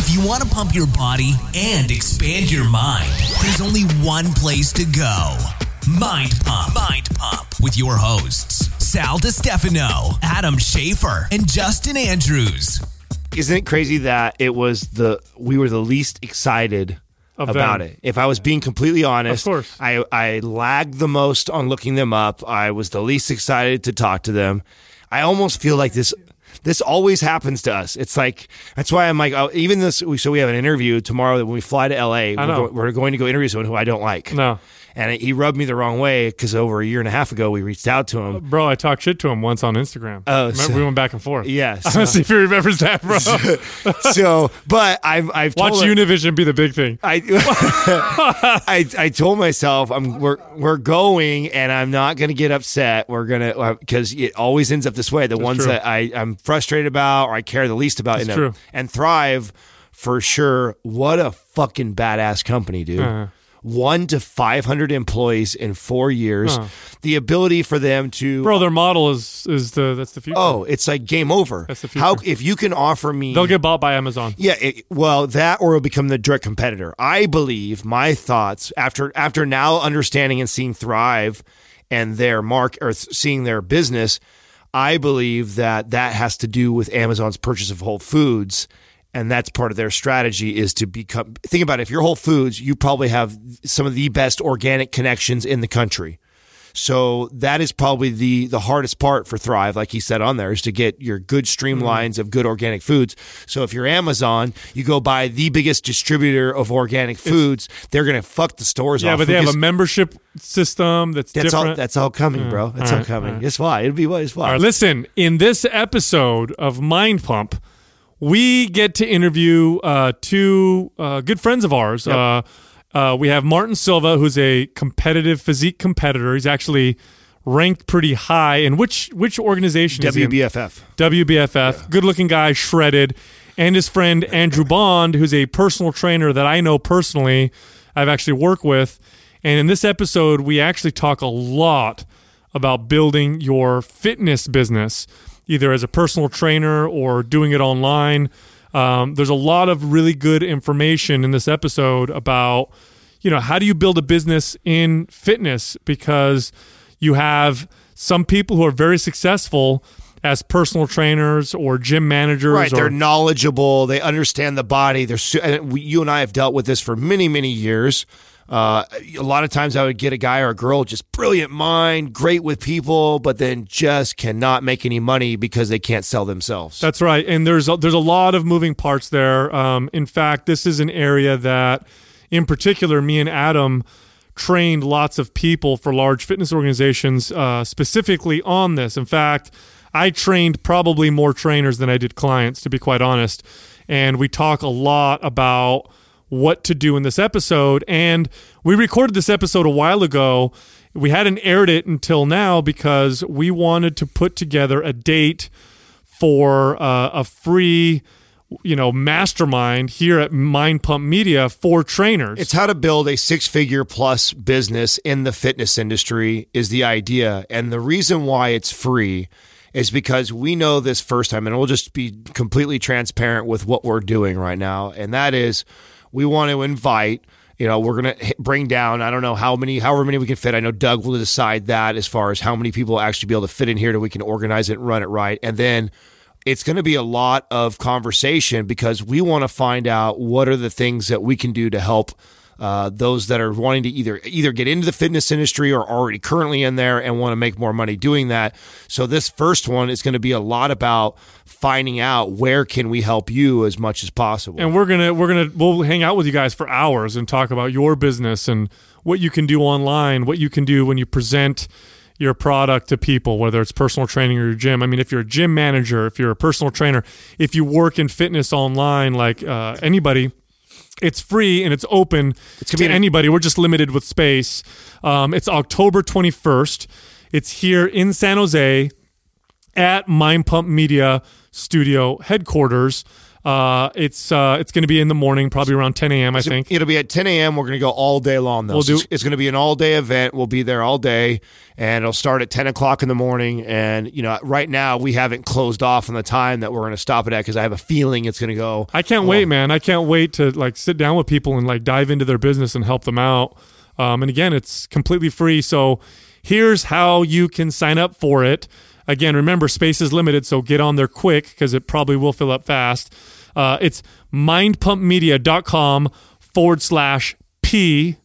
If you want to pump your body and expand your mind, there's only one place to go. Mind Pump. Mind Pump with your hosts, Sal DiStefano, Adam Schafer, and Justin Andrews. Isn't it crazy that it was the we were the least excited Of about them. it? If I was being completely honest, Of course. I I lagged the most on looking them up. I was the least excited to talk to them. I almost feel like this this always happens to us. It's like that's why I'm like oh, even this. So we have an interview tomorrow that when we fly to LA. We're, go- we're going to go interview someone who I don't like. No. And he rubbed me the wrong way because over a year and a half ago we reached out to him. Bro, I talked shit to him once on Instagram. Oh, Remember, so- we went back and forth. Yeah, I so- to see if he remembers that, bro. so, but I've I've Watch told him- Univision be the big thing. I, I I told myself I'm we're we're going and I'm not going to get upset. We're gonna because it always ends up this way. The ones true. that I I'm frustrated about or I care the least about, That's in true. and thrive for sure. What a fucking badass company, dude. Uh-huh. One to five hundred employees in four years. Uh-huh. The ability for them to Bro, their model is is the that's the future. oh, it's like game over. That's the future. How if you can offer me They'll get bought by Amazon. yeah, it, well, that or it'll become the direct competitor. I believe my thoughts after after now understanding and seeing Thrive and their mark or seeing their business, I believe that that has to do with Amazon's purchase of Whole Foods. And that's part of their strategy is to become. Think about it. If you're Whole Foods, you probably have some of the best organic connections in the country. So that is probably the the hardest part for Thrive, like he said on there, is to get your good mm-hmm. streamlines of good organic foods. So if you're Amazon, you go buy the biggest distributor of organic foods, they're gonna fuck the stores Yeah, off. but they have a membership system that's, that's different. all that's all coming, mm. bro. That's all, right, coming. It's why It'll be what it's All fine. right, listen, in this episode of Mind Pump, we get to interview uh, two uh, good friends of ours. Uh, uh, we have Martin Silva, who's a competitive physique competitor. He's actually ranked pretty high. in which which organization is he in? WBFF. WBFF, good looking guy, shredded, and his friend Andrew Bond, who's a personal trainer that I know personally, I've actually worked with. And in this episode, we actually talk a lot about building your fitness business, either as a personal trainer or doing it online. Um, there's a lot of really good information in this episode about, you know, how do you build a business in fitness because you have some people who are very successful as personal trainers or gym managers Right, or they're knowledgeable. They understand the body. They're su- and we, you and I have dealt with this for many, many years. Uh, a lot of times, I would get a guy or a girl just brilliant mind, great with people, but then just cannot make any money because they can't sell themselves. That's right, and there's a, there's a lot of moving parts there. Um, in fact, this is an area that, in particular, me and Adam trained lots of people for large fitness organizations uh, specifically on this. In fact, I trained probably more trainers than I did clients, to be quite honest. And we talk a lot about what to do in this episode. And we recorded this episode a while ago. We hadn't aired it until now because we wanted to put together a date for uh, a free you know mastermind here at mind pump media for trainers It's how to build a six figure plus business in the fitness industry is the idea. And the reason why it's free is because we know this first time, and we'll just be completely transparent with what we're doing right now. And that is we want to invite. You know, we're gonna bring down. I don't know how many, however many we can fit. I know Doug will decide that as far as how many people actually be able to fit in here, that we can organize it and run it right. And then it's going to be a lot of conversation because we want to find out what are the things that we can do to help uh, those that are wanting to either either get into the fitness industry or already currently in there and want to make more money doing that. So this first one is going to be a lot about finding out where can we help you as much as possible. and we're gonna we're gonna we'll hang out with you guys for hours and talk about your business and what you can do online what you can do when you present your product to people whether it's personal training or your gym i mean if you're a gym manager if you're a personal trainer if you work in fitness online like uh, anybody it's free and it's open to be anybody. We're just limited with space. Um, it's October 21st. It's here in San Jose at Mind Pump Media Studio headquarters. Uh, it's uh, it's going to be in the morning, probably around 10 a.m. I think. It'll be at 10 a.m. We're going to go all day long, though. We'll So do- it's, it's going to be an all day event. We'll be there all day, and it'll start at 10 o'clock in the morning. And, you know, right now we haven't closed off on the time that we're going to stop it at because I have a feeling it's going to go. I can't wait, man. I can't wait to like sit down with people and like dive into their business and help them out. Um, and again, it's completely free. So here's how you can sign up for it. Again, remember space is limited, so get on there quick because it probably will fill up fast. Uh, it's mindpumpmedia.com forward slash P,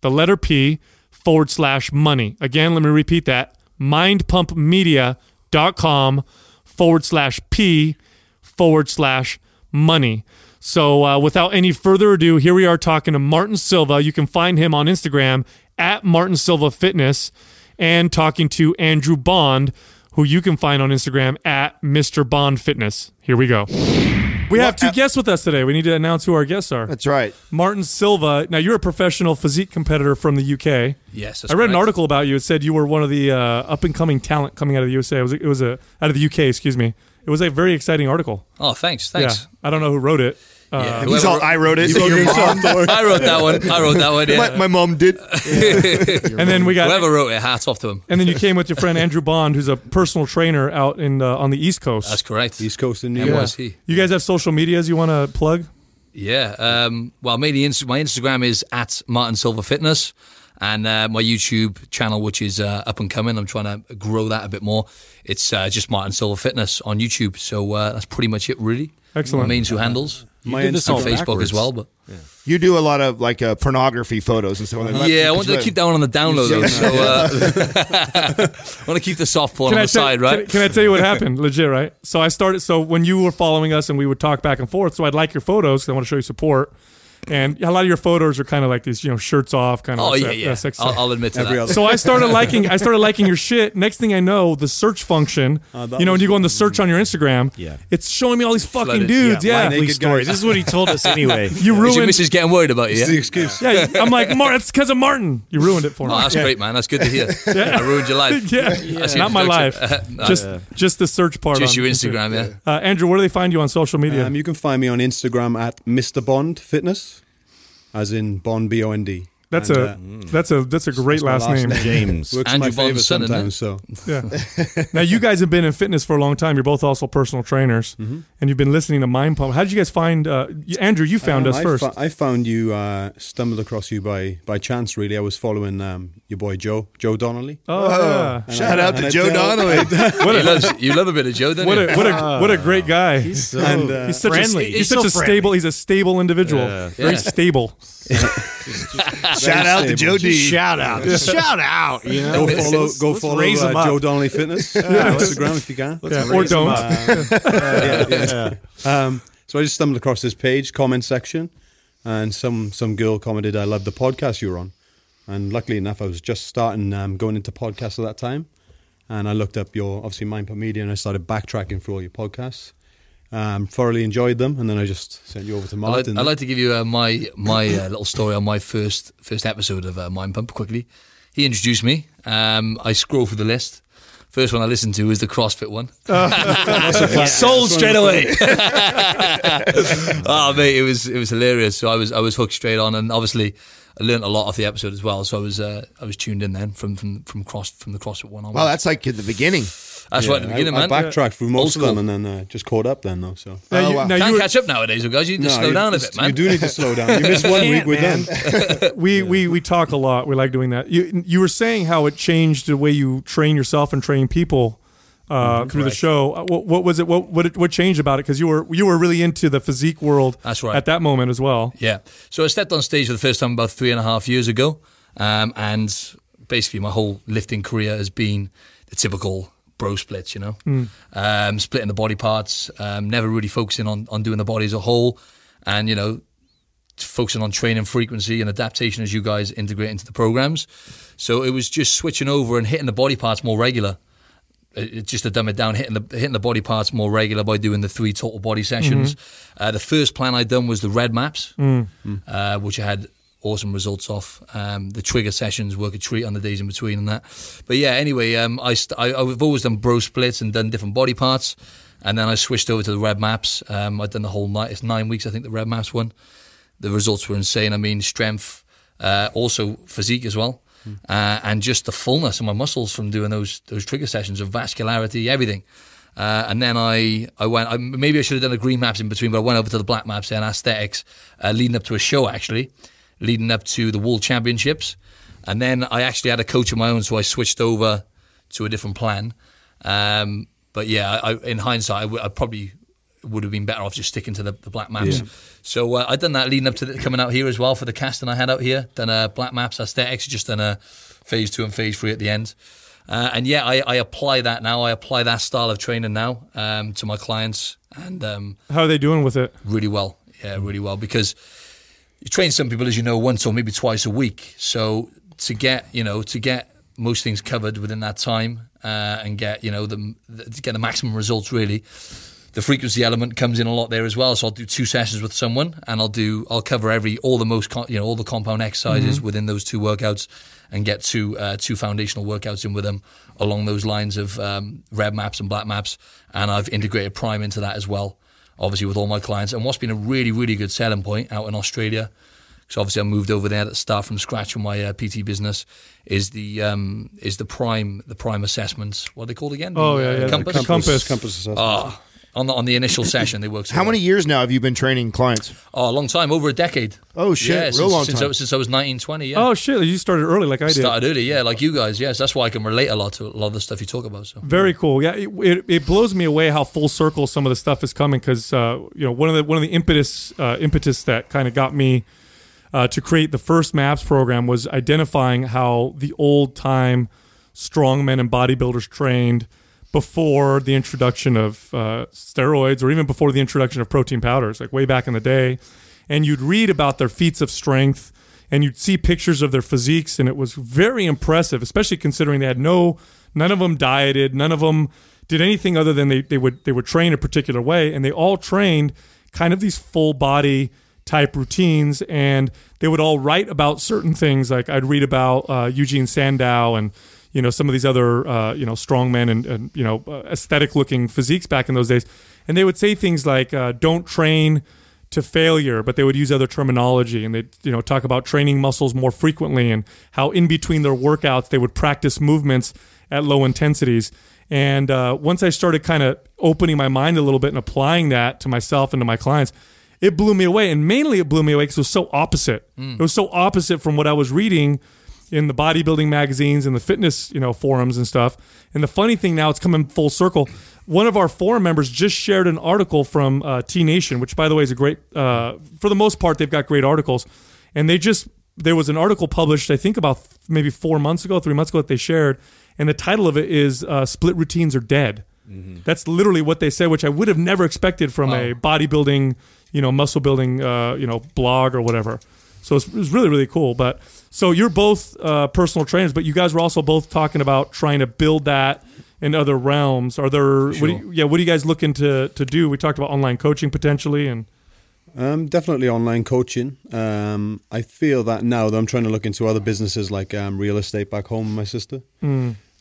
the letter P, forward slash money. Again, let me repeat that mindpumpmedia.com forward slash P forward slash money. So, uh, without any further ado, here we are talking to Martin Silva. You can find him on Instagram at Martin Silva Fitness and talking to Andrew Bond, who you can find on Instagram at Mr. Bond Fitness. Here we go. We have two guests with us today. We need to announce who our guests are. That's right. Martin Silva. Now, you're a professional physique competitor from the UK. Yes, that's I read an article about you. It said you were one of the uh, up and coming talent coming out of the USA. It was, it was a out of the UK. Excuse me. It was a very exciting article. Oh, thanks, thanks. Yeah, I don't know who wrote it. Uh, Yeah, He's whoever- all, I wrote it. I wrote that one. I wrote that one. Yeah. my, my mom did. and then we got Whoever wrote it, hats off to him. and then you came with your friend Andrew Bond, who's a personal trainer out in uh, on the East Coast. That's correct. East Coast in New York. was he. You guys have social medias you want to plug? Yeah. Um, well, mainly Inst- my Instagram is at Martin Silver Fitness, and uh, my YouTube channel, which is uh, up and coming. I'm trying to grow that a bit more. It's uh, just Martin Silver Fitness on YouTube. So uh, that's pretty much it, really. Excellent. My main two handles. My did this And all Instagram- Facebook backwards. as well, but You do a lot of like uh, pornography photos and stuff like that. yeah, I wanted to keep that one on the download though. So uh, I want to keep the soft porn on I the tell- side, right? Can, can I tell you what happened? Legit, right? So I started. So when you were following us and we would talk back and forth, so I'd like your photos because I want to show you support. And a lot of your photos are kind of like these, you know, shirts off, kind of. oh yeah, that- yeah. that sex- I'll, I'll admit to Every that. other- So I started liking I started liking your shit. Next thing I know, the search function, Oh, that you know, when you go on the search on your Instagram, Yeah. it's showing me all these fucking Flooded. dudes. Yeah, Yeah. like Naked Naked stories. This is what he told us anyway. you Is your ruined missus getting worried about you? It's the excuse. Yeah, I'm like, Mar it's because of Martin. You ruined it for me. Oh, that's great, man. That's good to hear. yeah. I ruined your life. yeah, That's not my life. No, just just the search part. just on your Instagram, yeah. Uh, Andrew, where do they find you on social media? Um, you can find me on Instagram at Mr. Bond Fitness, as in Bond B O N D. that's And, a uh, that's a that's a great my last, last name. name. James. works Andrew my favorite Bond's son, sometimes. So Yeah. now you guys have been in fitness for a long time. You're both also personal trainers, Mm-hmm. and you've been listening to Mind Pump. How did you guys find uh, Andrew? You found Um, us I first. fo- I found you, uh, stumbled across you by by chance. Really, I was following um, your boy Joe, Joe Donnelly. oh yeah. And Shout I- out to Joe tell- Donnelly. You love, you love a bit of Joe, don't What a what a what a great guy. He's, So And, uh, such friendly. a he's, He's such so a stable. He's a stable individual. Yeah. Very Yeah. stable. Shout out to Joe D. shout out. Just shout out. You know, Go follow, let's- go let's follow raise uh. Joe Donnelly Fitness on Instagram if you can. Yeah, or don't. up. yeah, yeah. Um, so I just stumbled across this page, comment section, and some some girl commented, "I love the podcast you're on." And luckily enough, I was just starting um, going into podcasts at that time, and I looked up your obviously Mind Pump Media, and I started backtracking through all your podcasts. Um, thoroughly enjoyed them, and then I just sent you over to I'd like, Martin. I'd like to give you uh, my my uh, little story on my first first episode of uh, Mind Pump quickly. He introduced me. Um, I scroll through the list. First one I listened to was the CrossFit one. Sold straight away. oh mate, it was it was hilarious. So I was I was hooked straight on, and obviously I learned a lot off the episode as well. So I was uh, I was tuned in then from from from cross from the CrossFit one on. Well, that's like at the beginning. that's right at the beginning, I, man. I backtracked through most of them, and then uh, just caught up then though. So Now Oh, you, wow. now Can't you were- catch up nowadays, guys. You need to No, slow you down a just- bit, man. You do need to slow down. You miss one week, we're man. done. we, we we talk a lot. We like doing that. You you were saying how it changed the way you train yourself and train people uh, through the show. Uh, What, what was it? What what what changed about it? Because you were you were really into the physique world. That's right. At that moment as well. Yeah. So I stepped on stage for the first time about three and a half years ago. Um, and basically, my whole lifting career has been the typical bro splits, you know, um, splitting the body parts, um, never really focusing on, on doing the body as a whole. And, you know, focusing on training frequency and adaptation as you guys integrate into the programs. So it was just switching over and hitting the body parts more regular. It- it- just to dumb it down, hitting the hitting the body parts more regular by doing the three total body sessions. Uh, the first plan I'd done was the red maps, uh, which I had awesome results off. Um, the trigger sessions work a treat on the days in between and that. But yeah, anyway, um, I st- I, I've always done bro splits and done different body parts. and then I switched over to the Red Maps. Um, I'd done the whole night. It's nine weeks, I think, the Red Maps one. The results were insane. I mean, strength, uh, also physique as well, uh, and just the fullness of my muscles from doing those those trigger sessions of vascularity, everything. Uh, and then I, I went, I, maybe I should have done a green maps in between, but I went over to the black maps and aesthetics, uh, leading up to a show actually, leading up to the World Championships. And then I actually had a coach of my own, so I switched over to a different plan. Um, but yeah, I, in hindsight, I probably would have been better off just sticking to the, the black maps. So uh, I'd done that leading up to the, coming out here as well for the casting I had out here. Done uh, black maps, aesthetics, just done a phase two and phase three at the end. Uh, and yeah, I, I apply that now. I apply that style of training now um, to my clients, and um, How are they doing with it? really well. Yeah, really well because you train some people, as you know, once or maybe twice a week. So to get you know to get most things covered within that time uh, and get you know the, the to get the maximum results really. The frequency element comes in a lot there as well. So I'll do two sessions with someone, and I'll do I'll cover every all the most you know all the compound exercises within those two workouts, and get two uh, two foundational workouts in with them along those lines of um, red maps and black maps, and I've integrated Prime into that as well obviously with all my clients. And what's been a really, really good selling point out in Australia, because obviously I moved over there to start from scratch with my uh, PT business, is the um, is the prime the prime assessments. What are they called again? Oh, The, yeah, yeah, the compass. compass. Compass assessment. Ah, on the on the initial session they work. so How well. many years now have you been training clients? Oh, a long time, over a decade. Oh, shit, Yeah, real since, long since time. I, since I was 19, 20, Yeah. Oh shit! You started early, like I did. Started early, yeah, like you guys, yes. That's why I can relate a lot to a lot of the stuff you talk about. So Very cool. Yeah, it, it, it blows me away how full circle some of the stuff is coming because uh, you know one of the one of the impetus uh, impetus that kind of got me uh, to create the first MAPS program was identifying how the old time strongmen and bodybuilders trained before the introduction of uh, steroids or even before the introduction of protein powders, like way back in the day. And you'd read about their feats of strength and you'd see pictures of their physiques, and it was very impressive, especially considering they had no, none of them dieted, none of them did anything other than they, they would they would train a particular way, and they all trained kind of these full body type routines, and they would all write about certain things. Like I'd read about uh, Eugene Sandow and you know some of these other uh, you know strongmen and, and you know uh, aesthetic looking physiques back in those days, and they would say things like uh, "Don't train." to failure, but they would use other terminology and they you know talk about training muscles more frequently and how in between their workouts they would practice movements at low intensities. And uh, once I started kind of opening my mind a little bit and applying that to myself and to my clients, it blew me away. And mainly it blew me away because it was so opposite. It was so opposite from what I was reading in the bodybuilding magazines and the fitness, you know, forums and stuff. And the funny thing now, it's coming full circle. One of our forum members just shared an article from uh, T Nation, which, by the way, is a great. Uh, for the most part, they've got great articles, and they just there was an article published, I think, about maybe four months ago, three months ago, that they shared, and the title of it is uh, "Split Routines Are Dead." That's literally what they said, which I would have never expected from a bodybuilding, you know, muscle building, uh, you know, blog or whatever. So it's, it was really, really cool. But so you're both uh, personal trainers, but you guys were also both talking about trying to build that in other realms. Are there, what you, yeah, what are you guys looking to to do? We talked about online coaching potentially, and Um, definitely online coaching. Um, I feel that now that I'm trying to look into other businesses like um, real estate back home with my sister,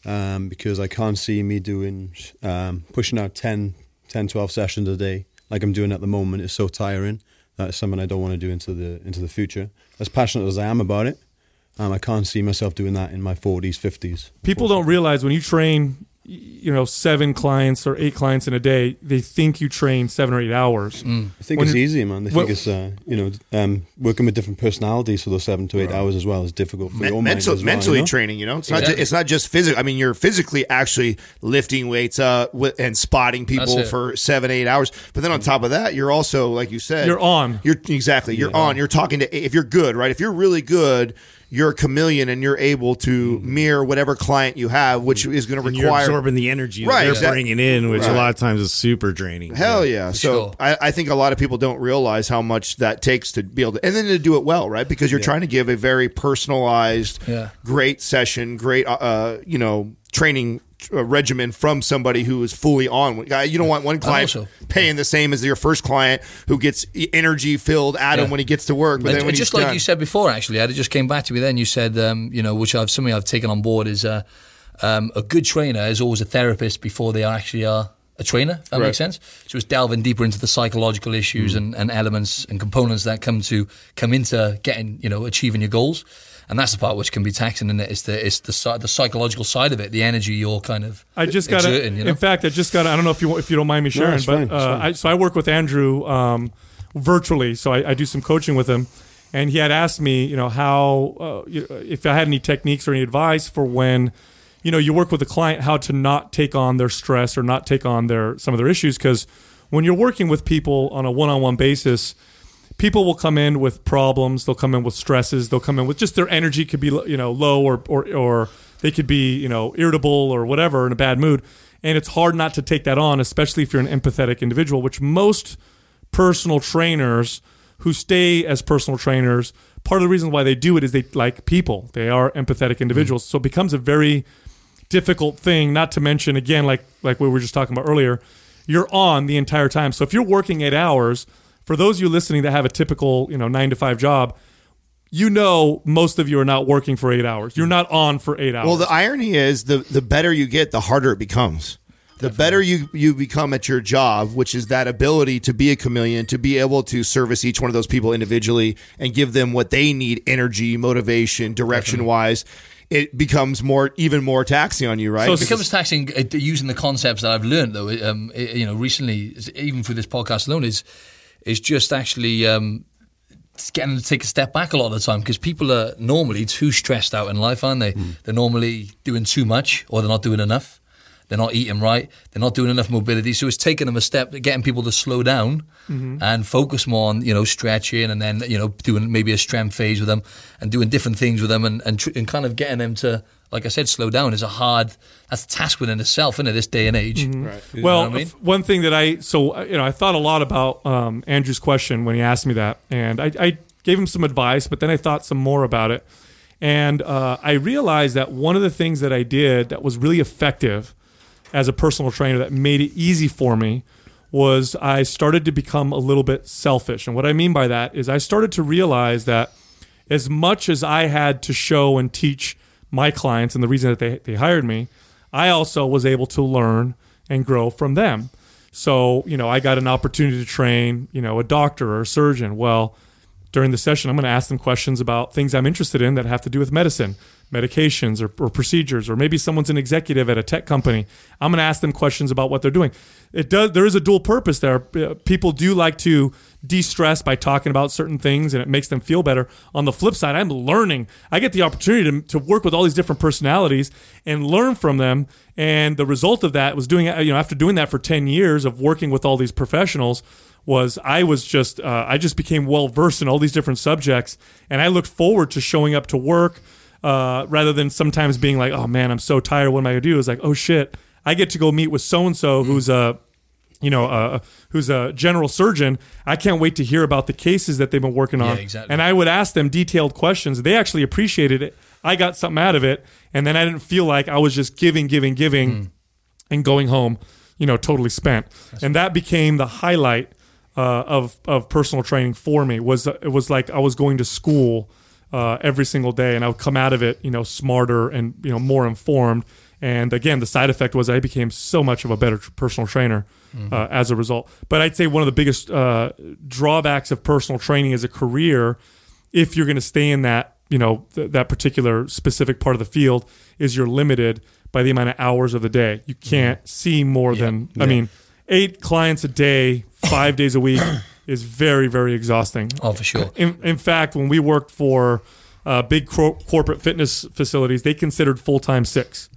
um, because I can't see me doing um, pushing out 10, 10, 12 sessions a day like I'm doing at the moment. It's so tiring. That is something I don't want to do into the into the future. As passionate as I am about it, um, I can't see myself doing that in my 40s, 50s. people don't realize when you train, you know, seven clients or eight clients in a day, they think you train seven or eight hours. I think When it's easy, man. They Well- think it's uh, you know um, working with different personalities for those seven to eight hours as well is difficult for Men- your mind mental, as well, mentally you know? training. You know, it's not Exactly. just, it's not just physical. I mean, you're physically actually lifting weights up with, and spotting people for seven eight hours. But then on top of that, you're also like you said, You're on. You're exactly you're on. You're talking to if you're good, right? If you're really good. You're a chameleon, and you're able to mirror whatever client you have, which is going to And you're require absorbing the energy that Right, they're exact- bringing in, which Right. a lot of times is super draining. Hell yeah! So sure. I, I think a lot of people don't realize how much that takes to be able to, and then to do it well, right? Because you're trying to give a very personalized, Yeah. great session, great, uh, uh, you know, training uh, regimen from somebody who is fully on. Uh, You don't want one client also- paying the same as your first client who gets energy filled at him when he gets to work, but And- then when and he's just like done- you said before, actually, Ed, it just came back to me then. You said, um, you know, which I've something I've taken on board is uh, um, a good trainer is always a therapist before they actually are a trainer. If that Right. makes sense. So it's delving deeper into the psychological issues and, and elements and components that come to come into getting you know achieving your goals. And that's the part which can be taxing, and it's the it's the si- the psychological side of it, the energy you're kind of. I just got you know? In fact, I just got. I don't know if you if you don't mind me sharing, it's but fine, uh. I, so I work with Andrew um, virtually. So I, I do some coaching with him, and he had asked me, you know, how uh, if I had any techniques or any advice for when, you know, you work with a client, how to not take on their stress or not take on their some of their issues, because when you're working with people on a one-on-one basis. People will come in with problems. They'll come in with stresses. They'll come in with just their energy could be you know low or or or they could be you know irritable or whatever in a bad mood. And it's hard not to take that on especially if you're an empathetic individual which most personal trainers who stay as personal trainers part of the reason why they do it is they like people. They are empathetic mm-hmm. individuals. So it becomes a very difficult thing not to mention again like like we were just talking about earlier you're on the entire time. So if you're working 8 hours for those of you listening that have a typical you know 9 to 5 job you know most of you are not working for 8 hours you're not on for 8 hours Well, the irony is the the better you get, the harder it becomes. The better you you become at your job, which is that ability to be a chameleon, to be able to service each one of those people individually and give them what they need, energy, motivation, direction wise. It becomes more even more taxing on you, right? So It becomes taxing uh, using the concepts that I've learned though. Um, you know, recently, even through this podcast alone, is is just actually um, getting to take a step back a lot of the time because people are normally too stressed out in life, aren't they? They're normally doing too much or they're not doing enough. They're not eating right. They're not doing enough mobility. So it's taking them a step, getting people to slow down and focus more on, you know, stretching and then, you know, doing maybe a strength phase with them and doing different things with them and, and, tr- and kind of getting them to, like I said, slow down is a hard, that's a task within itself, isn't it, this day and age. Right. Well, what I mean? f- one thing that I so uh, you know I thought a lot about um, Andrew's question when he asked me that, and I, I gave him some advice, but then I thought some more about it, and uh, I realized that one of the things that I did that was really effective as a personal trainer that made it easy for me was I started to become a little bit selfish, and what I mean by that is I started to realize that as much as I had to show and teach my clients and the reason that they, they hired me, I also was able to learn and grow from them. So, you know, I got an opportunity to train, you know, a doctor or a surgeon. Well, during the session, I'm going to ask them questions about things I'm interested in that have to do with medicine, medications, or, or procedures, or maybe someone's an executive at a tech company. I'm going to ask them questions about what they're doing. It does. There is a dual purpose there. Uh, People do like to de-stress by talking about certain things, and it makes them feel better. On the flip side, I'm learning. I get the opportunity to, to work with all these different personalities and learn from them. And the result of that was doing, you know, after doing that for 10 years of working with all these professionals was I was just uh, I just became well versed in all these different subjects, and I looked forward to showing up to work uh, rather than sometimes being like, oh man, I'm so tired. What am I gonna do? It's like, oh shit, I get to go meet with so and so who's a you know, uh, who's a general surgeon. I can't wait to hear about the cases that they've been working on. Yeah, exactly. And I would ask them detailed questions. They actually appreciated it. I got something out of it, and then I didn't feel like I was just giving, giving, giving, and going home, you know, totally spent. and that became the highlight uh, of of personal training for me. Was it was like I was going to school uh, every single day, and I would come out of it, you know, smarter and you know more informed. And again, the side effect was I became so much of a better personal trainer uh, as a result. But I'd say one of the biggest uh, drawbacks of personal training as a career, if you're going to stay in that, you know, th- that particular specific part of the field, is you're limited by the amount of hours of the day. You can't see more than, I mean, eight clients a day, five days a week is very, very exhausting. Oh, for sure. In, in fact, when we worked for uh, big cor- corporate fitness facilities, they considered full time six.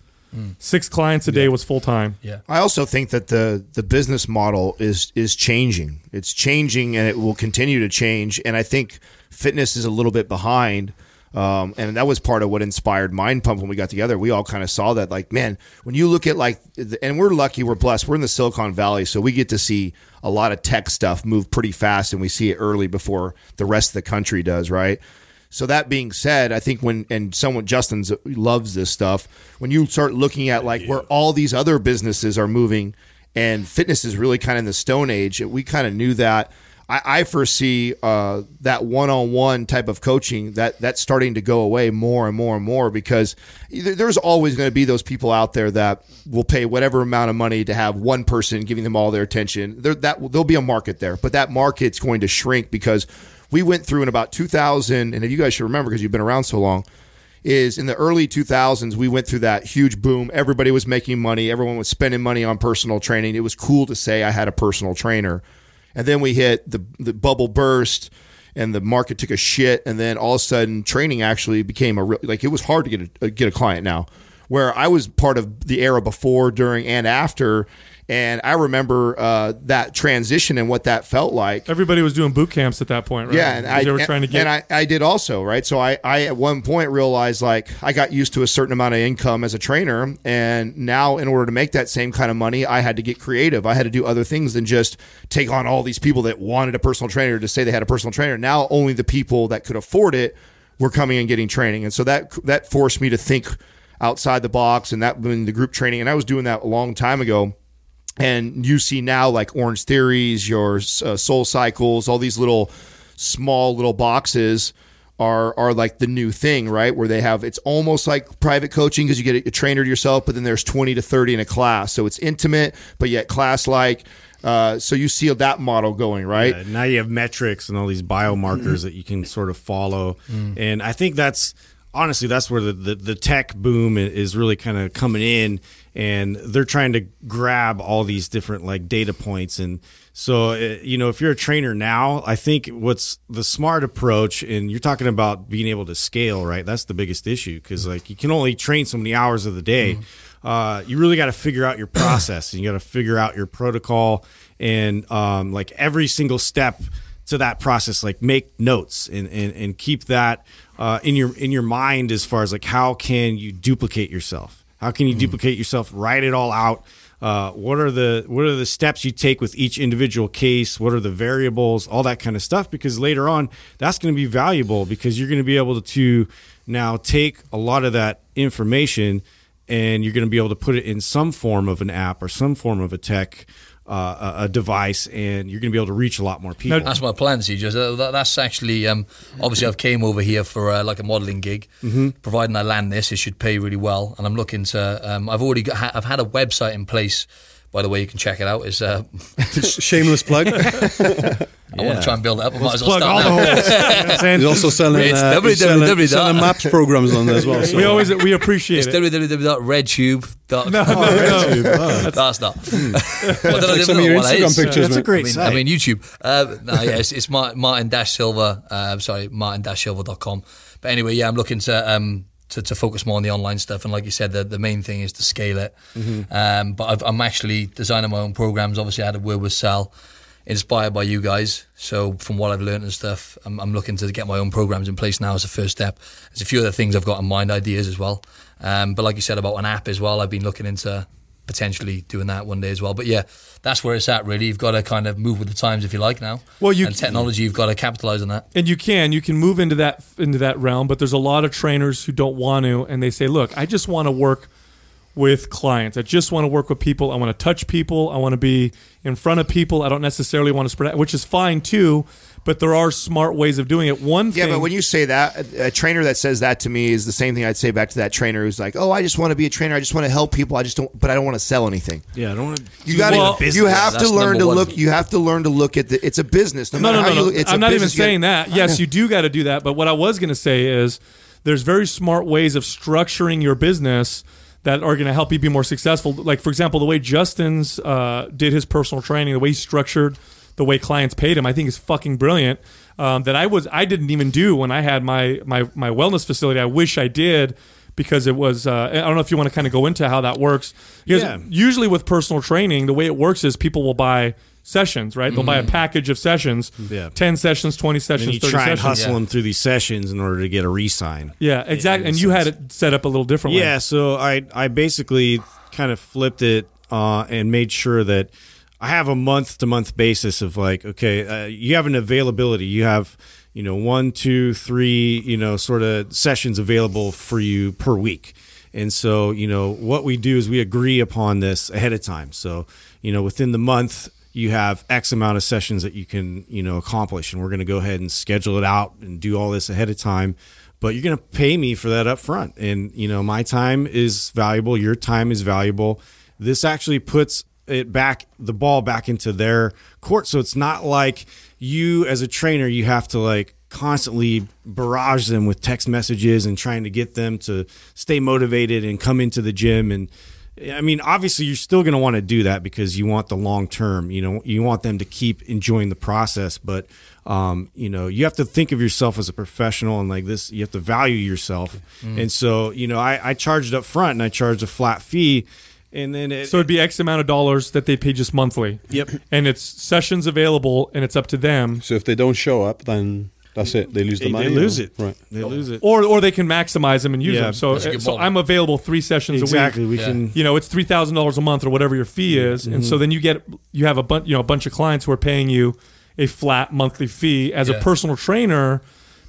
Six clients a day was full time. Yeah. I also think that the the business model is is changing. It's changing, and it will continue to change. And I think fitness is a little bit behind. Um, and that was part of what inspired Mind Pump when we got together. We all kind of saw that, like, man, when you look at like, and we're lucky, we're blessed, we're in the Silicon Valley, so we get to see a lot of tech stuff move pretty fast, and we see it early before the rest of the country does, right? So that being said, I think when and someone Justin's loves this stuff. When you start looking at like where all these other businesses are moving, and fitness is really kind of in the stone age, we kind of knew that. I, I foresee uh, that one-on-one type of coaching that that's starting to go away more and more and more because there's always going to be those people out there that will pay whatever amount of money to have one person giving them all their attention. There that there'll be a market there, but that market's going to shrink because we went through in about 2000, and if you guys should remember because you've been around so long is in the early 2000s we went through that huge boom. Everybody was making money. Everyone was spending money on personal training. It was cool to say i had a personal trainer. And then we hit the the bubble burst and the market took a shit and then all of a sudden training actually became a real like it was hard to get a, get a client now. Where i was part of the era before during and after and i remember uh, that transition and what that felt like Everybody was doing boot camps at that point, right? yeah, and I, they were trying to get. and I, I did also right. So I, I at one point realized like I got used to a certain amount of income as a trainer, and now in order to make that same kind of money, I had to get creative. I had to do other things than just take on all these people that wanted a personal trainer to say they had a personal trainer. Now only the people that could afford it were coming and getting training, and so that that forced me to think outside the box, and that when the group training, and I was doing that a long time ago and you see now like Orangetheories your uh, SoulCycles all these little small little boxes are are like the new thing right? Where they have it's almost like private coaching because you get a, a trainer to yourself but then there's 20 to 30 in a class. So it's intimate but yet class like uh, so you see that model going right? Uh, now you have metrics and all these biomarkers that you can sort of follow, and I think that's honestly that's where the, the, the tech boom is really kind of coming in, and they're trying to grab all these different like data points, and so uh, you know if you're a trainer now, I think what's the smart approach, and you're talking about being able to scale, right? That's the biggest issue because like you can only train so many hours of the day. Uh, you really got to figure out your process and you got to figure out your protocol and um, like every single step to that process like make notes and, and, and keep that uh, in your in your mind as far as like how can you duplicate yourself? How can you duplicate yourself? Write it all out. Uh, what are the what are the steps you take with each individual case? What are the variables? All that kind of stuff because later on that's going to be valuable because you're going to be able to now take a lot of that information and you're going to be able to put it in some form of an app or some form of a tech uh, a, a device and you're going to be able to reach a lot more people That's my plan, CJ. That's actually um, obviously I've came over here for uh, like a modelling gig. Mm-hmm. Providing I land this, it should pay really well. And I'm looking to. Um, I've already got. I've had a website in place. By the way, you can check it out. Is uh, Shameless plug. I want to try and build it up. I might as well plug all start the now. holes You know what I'm saying? He's also selling, It's uh, he's selling, www. selling maps programs on there as well. So. we always we appreciate It's it. www.redtube.com. No, no, no. That's not. well, then I like didn't some know of your what that Instagram is. pictures, That's a mate. great I mean, site. I mean YouTube. Uh, no, yeah, it's, it's Martin, Martin Dash Silver. Uh, sorry, Martin Dash Silver.com. But anyway, yeah, I'm looking to um to, to focus more on the online stuff. And like you said, the, the main thing is to scale it. Um, but I've, I'm actually designing my own programs. Obviously, I had a word with Sal, inspired by you guys. So from what I've learned and stuff, I'm, I'm looking to get my own programs in place now as a first step. There's a few other things I've got in mind, ideas as well. Um, but like you said about an app as well, I've been looking into potentially doing that one day as well. But yeah, that's where it's at. Really, you've got to kind of move with the times if you like now. Well, you and technology, you've got to capitalize on that. and you can you can move into that into that realm but there's a lot of trainers who don't want to and they say look i just want to work with clients i just want to work with people i want to touch people i want to be in front of people i don't necessarily want to spread out which is fine too but there are smart ways of doing it one thing Yeah, thing but when you say that, a, a trainer that says that to me is the same thing I'd say back to that trainer who's like, "Oh, I just want to be a trainer. I just want to help people. I just don't, but I don't want to sell anything." yeah I don't want to You got Well, to. You have to learn to one. look. You have to learn to look at the. It's a business. No, no, matter no, how no, you no. look, it's a I'm not even business. You saying get- that. Yes, you do got to do that. But what I was going to say is there's very smart ways of structuring your business that are going to help you be more successful. Like, for example, the way Justin's uh, did his personal training, the way he structured the way clients paid him, I think is fucking brilliant. Um, that I was I didn't even do when I had my my my wellness facility. I wish I did because it was. Uh, I don't know if you want to kind of go into how that works. Because Yeah. usually with personal training, the way it works is people will buy sessions, right? They'll buy a package of sessions, Yeah. ten sessions, twenty and sessions, you thirty try and sessions. hustle them through these sessions in order to get a re-sign Yeah, exactly. And you had it set up a little differently. Yeah, so I I basically kind of flipped it uh, and made sure that I have a month to month basis of like, okay, uh, you have an availability. You have you know one, two, three, you know, sort of sessions available for you per week. And so, you know, what we do is we agree upon this ahead of time. So, you know, within the month, you have X amount of sessions that you can, you know, accomplish. And we're going to go ahead and schedule it out and do all this ahead of time. But you're going to pay me for that up front. And, you know, my time is valuable. Your time is valuable. This actually puts it back, the ball back into their court. So it's not like you as a trainer, you have to like constantly barrage them with text messages and trying to get them to stay motivated and come into the gym and I mean, obviously, you're still going to want to do that because you want the long term. You know, you want them to keep enjoying the process, but um, you know, you have to think of yourself as a professional and like this. You have to value yourself, and so you know, I, I charged up front and I charged a flat fee, and then it, So it'd be X amount of dollars that they pay just monthly. Yep. And it's sessions available, and it's up to them. So if they don't show up, then that's it. They lose the they, money. they lose or- it. Right. They lose it. Or, or they can maximize them and use Yeah, them. So, that's a good so model. I'm available three sessions Exactly. a week. We Yeah. can. you know it's three thousand dollars a month or whatever your fee is, and Mm-hmm. so then you get you have a bunch you know a bunch of clients who are paying you a flat monthly fee as a personal trainer.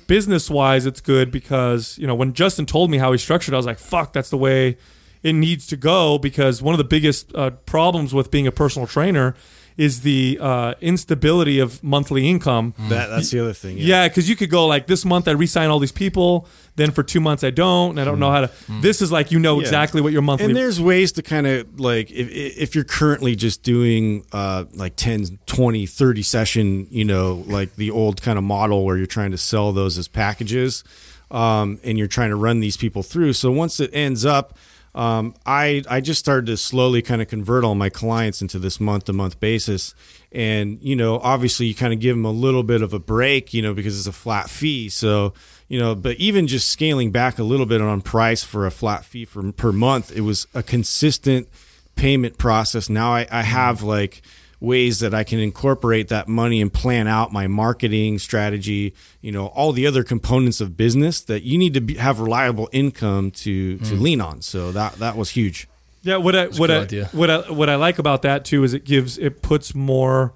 Business wise, it's good because you know when Justin told me how he structured, I was like, "Fuck, that's the way it needs to go." Because one of the biggest uh, problems with being a personal trainer is the uh, instability of monthly income. That, that's the other thing. Yeah, because you could go like this month I re-sign all these people, then for two months I don't, and I don't know how to. This is like you know Yeah. exactly what your monthly. and there's ways to kind of like if, if you're currently just doing uh, like 10 20 30 session you know like the old kind of model where you're trying to sell those as packages um, and you're trying to run these people through so once it ends up um, I, I just started to slowly kind of convert all my clients into this month to month basis. And you know obviously you kind of give them a little bit of a break you know because it's a flat fee. So you know but even just scaling back a little bit on price for a flat fee for per month it was a consistent payment process. Now i, I have like ways that i can incorporate that money and plan out my marketing strategy you know all the other components of business that you need to be, have reliable income to to hmm. lean on. So that that was huge. Yeah, what I what I, idea. what I what I like about that too is it gives it puts more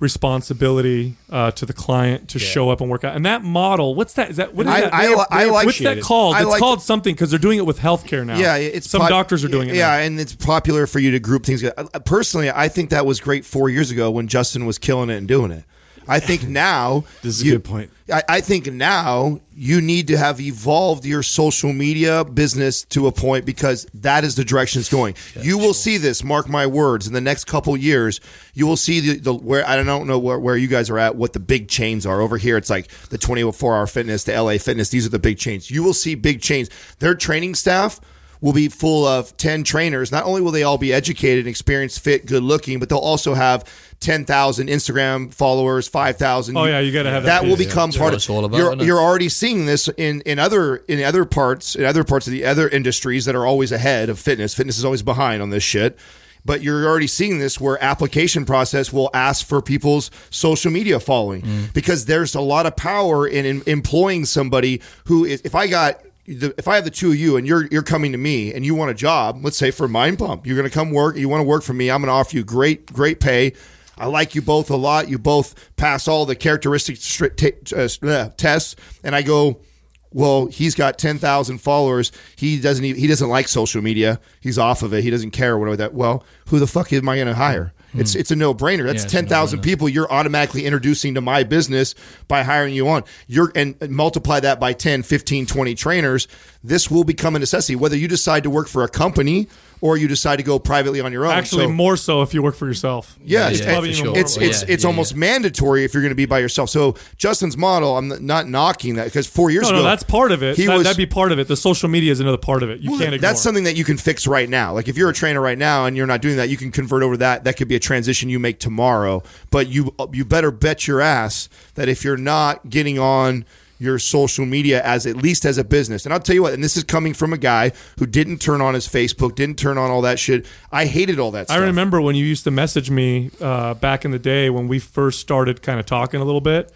responsibility uh, to the client to show up and work out. And that model, what's that? Is that what is I- that? I li- I like- what's that called? It's like- called something because they're doing it with healthcare now. Yeah, it's some pop- doctors are doing it. Yeah, now. and it's popular for you to group things. Uh, Personally, I think that was great four years ago when Justin was killing it and doing it. I think now This is a good point. I, I think now you need to have evolved your social media business to a point because that is the direction it's going. you will see this, mark my words, in the next couple years. You will see the, the where I don't know where, where you guys are at, what the big chains are over here. It's like the twenty four hour fitness, the LA fitness. These are the big chains. You will see big chains. Their training staff will be full of 10 trainers. Not only will they all be educated, experienced, fit, good looking, but they'll also have 10,000 Instagram followers, 5,000. Oh, yeah, you gotta have that that. will piece. become That's part what of it's all about, You're, you're already seeing this in, in other in other parts in other parts of the other industries that are always ahead of fitness. Fitness is always behind on this shit. But you're already seeing this where application process will ask for people's social media following Mm. because there's a lot of power in, in employing somebody who is, if I got the, if I have the two of you and you're you're coming to me and you want a job, let's say for Mind Pump, you're going to come work. You want to work for me. I'm going to offer you great great pay. I like you both a lot. You both pass all the characteristic t- uh, uh, tests, and I go. Well, he's got ten thousand followers. He doesn't. Even, he doesn't like social media. He's off of it. He doesn't care. Whatever that. Well, who the fuck am I going to hire? It's it's a no brainer. That's. Yeah, ten thousand people you're automatically introducing to my business by hiring you on. You're and and multiply that by 10, 15, 20 trainers. This will become a necessity whether you decide to work for a company or you decide to go privately on your own. Actually, So- more so if you work for yourself. yeah, Yeah, it's, yeah, probably sure. it's it's yeah, it's yeah, almost yeah. mandatory if you're going to be by yourself. So Justin's model, I'm not knocking that because four years No, ago, no, that's part of it. He That, was that'd be part of it. The social media is another part of it. You well, can't ignore. that's something that you can fix right now. Like if you're a trainer right now and you're not doing that, you can convert over that. That could be a transition you make tomorrow. But you you better bet your ass that if you're not getting on your social media as at least as a business. And I'll tell you what, and this is coming from a guy who didn't turn on his Facebook, didn't turn on all that shit. I hated all that I remember when you used to message me uh, back in the day when we first started kind of talking a little bit.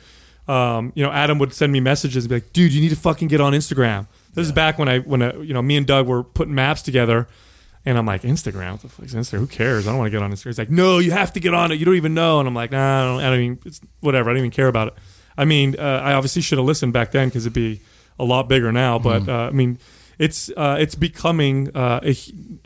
Um, you know, Adam would send me messages and be like, "Dude, you need to fucking get on Instagram." This is back when I when I, you know me and Doug were putting maps together, and I'm like, "Instagram? What the fuck is Instagram? Who cares? I don't want to get on Instagram." He's like, "No, you have to get on it. You don't even know." And I'm like, "Nah, I don't, I don't even. It's whatever. I don't even care about it." I mean, uh, I obviously should have listened back then because it'd be a lot bigger now. But uh, I mean, it's uh, it's becoming uh, a,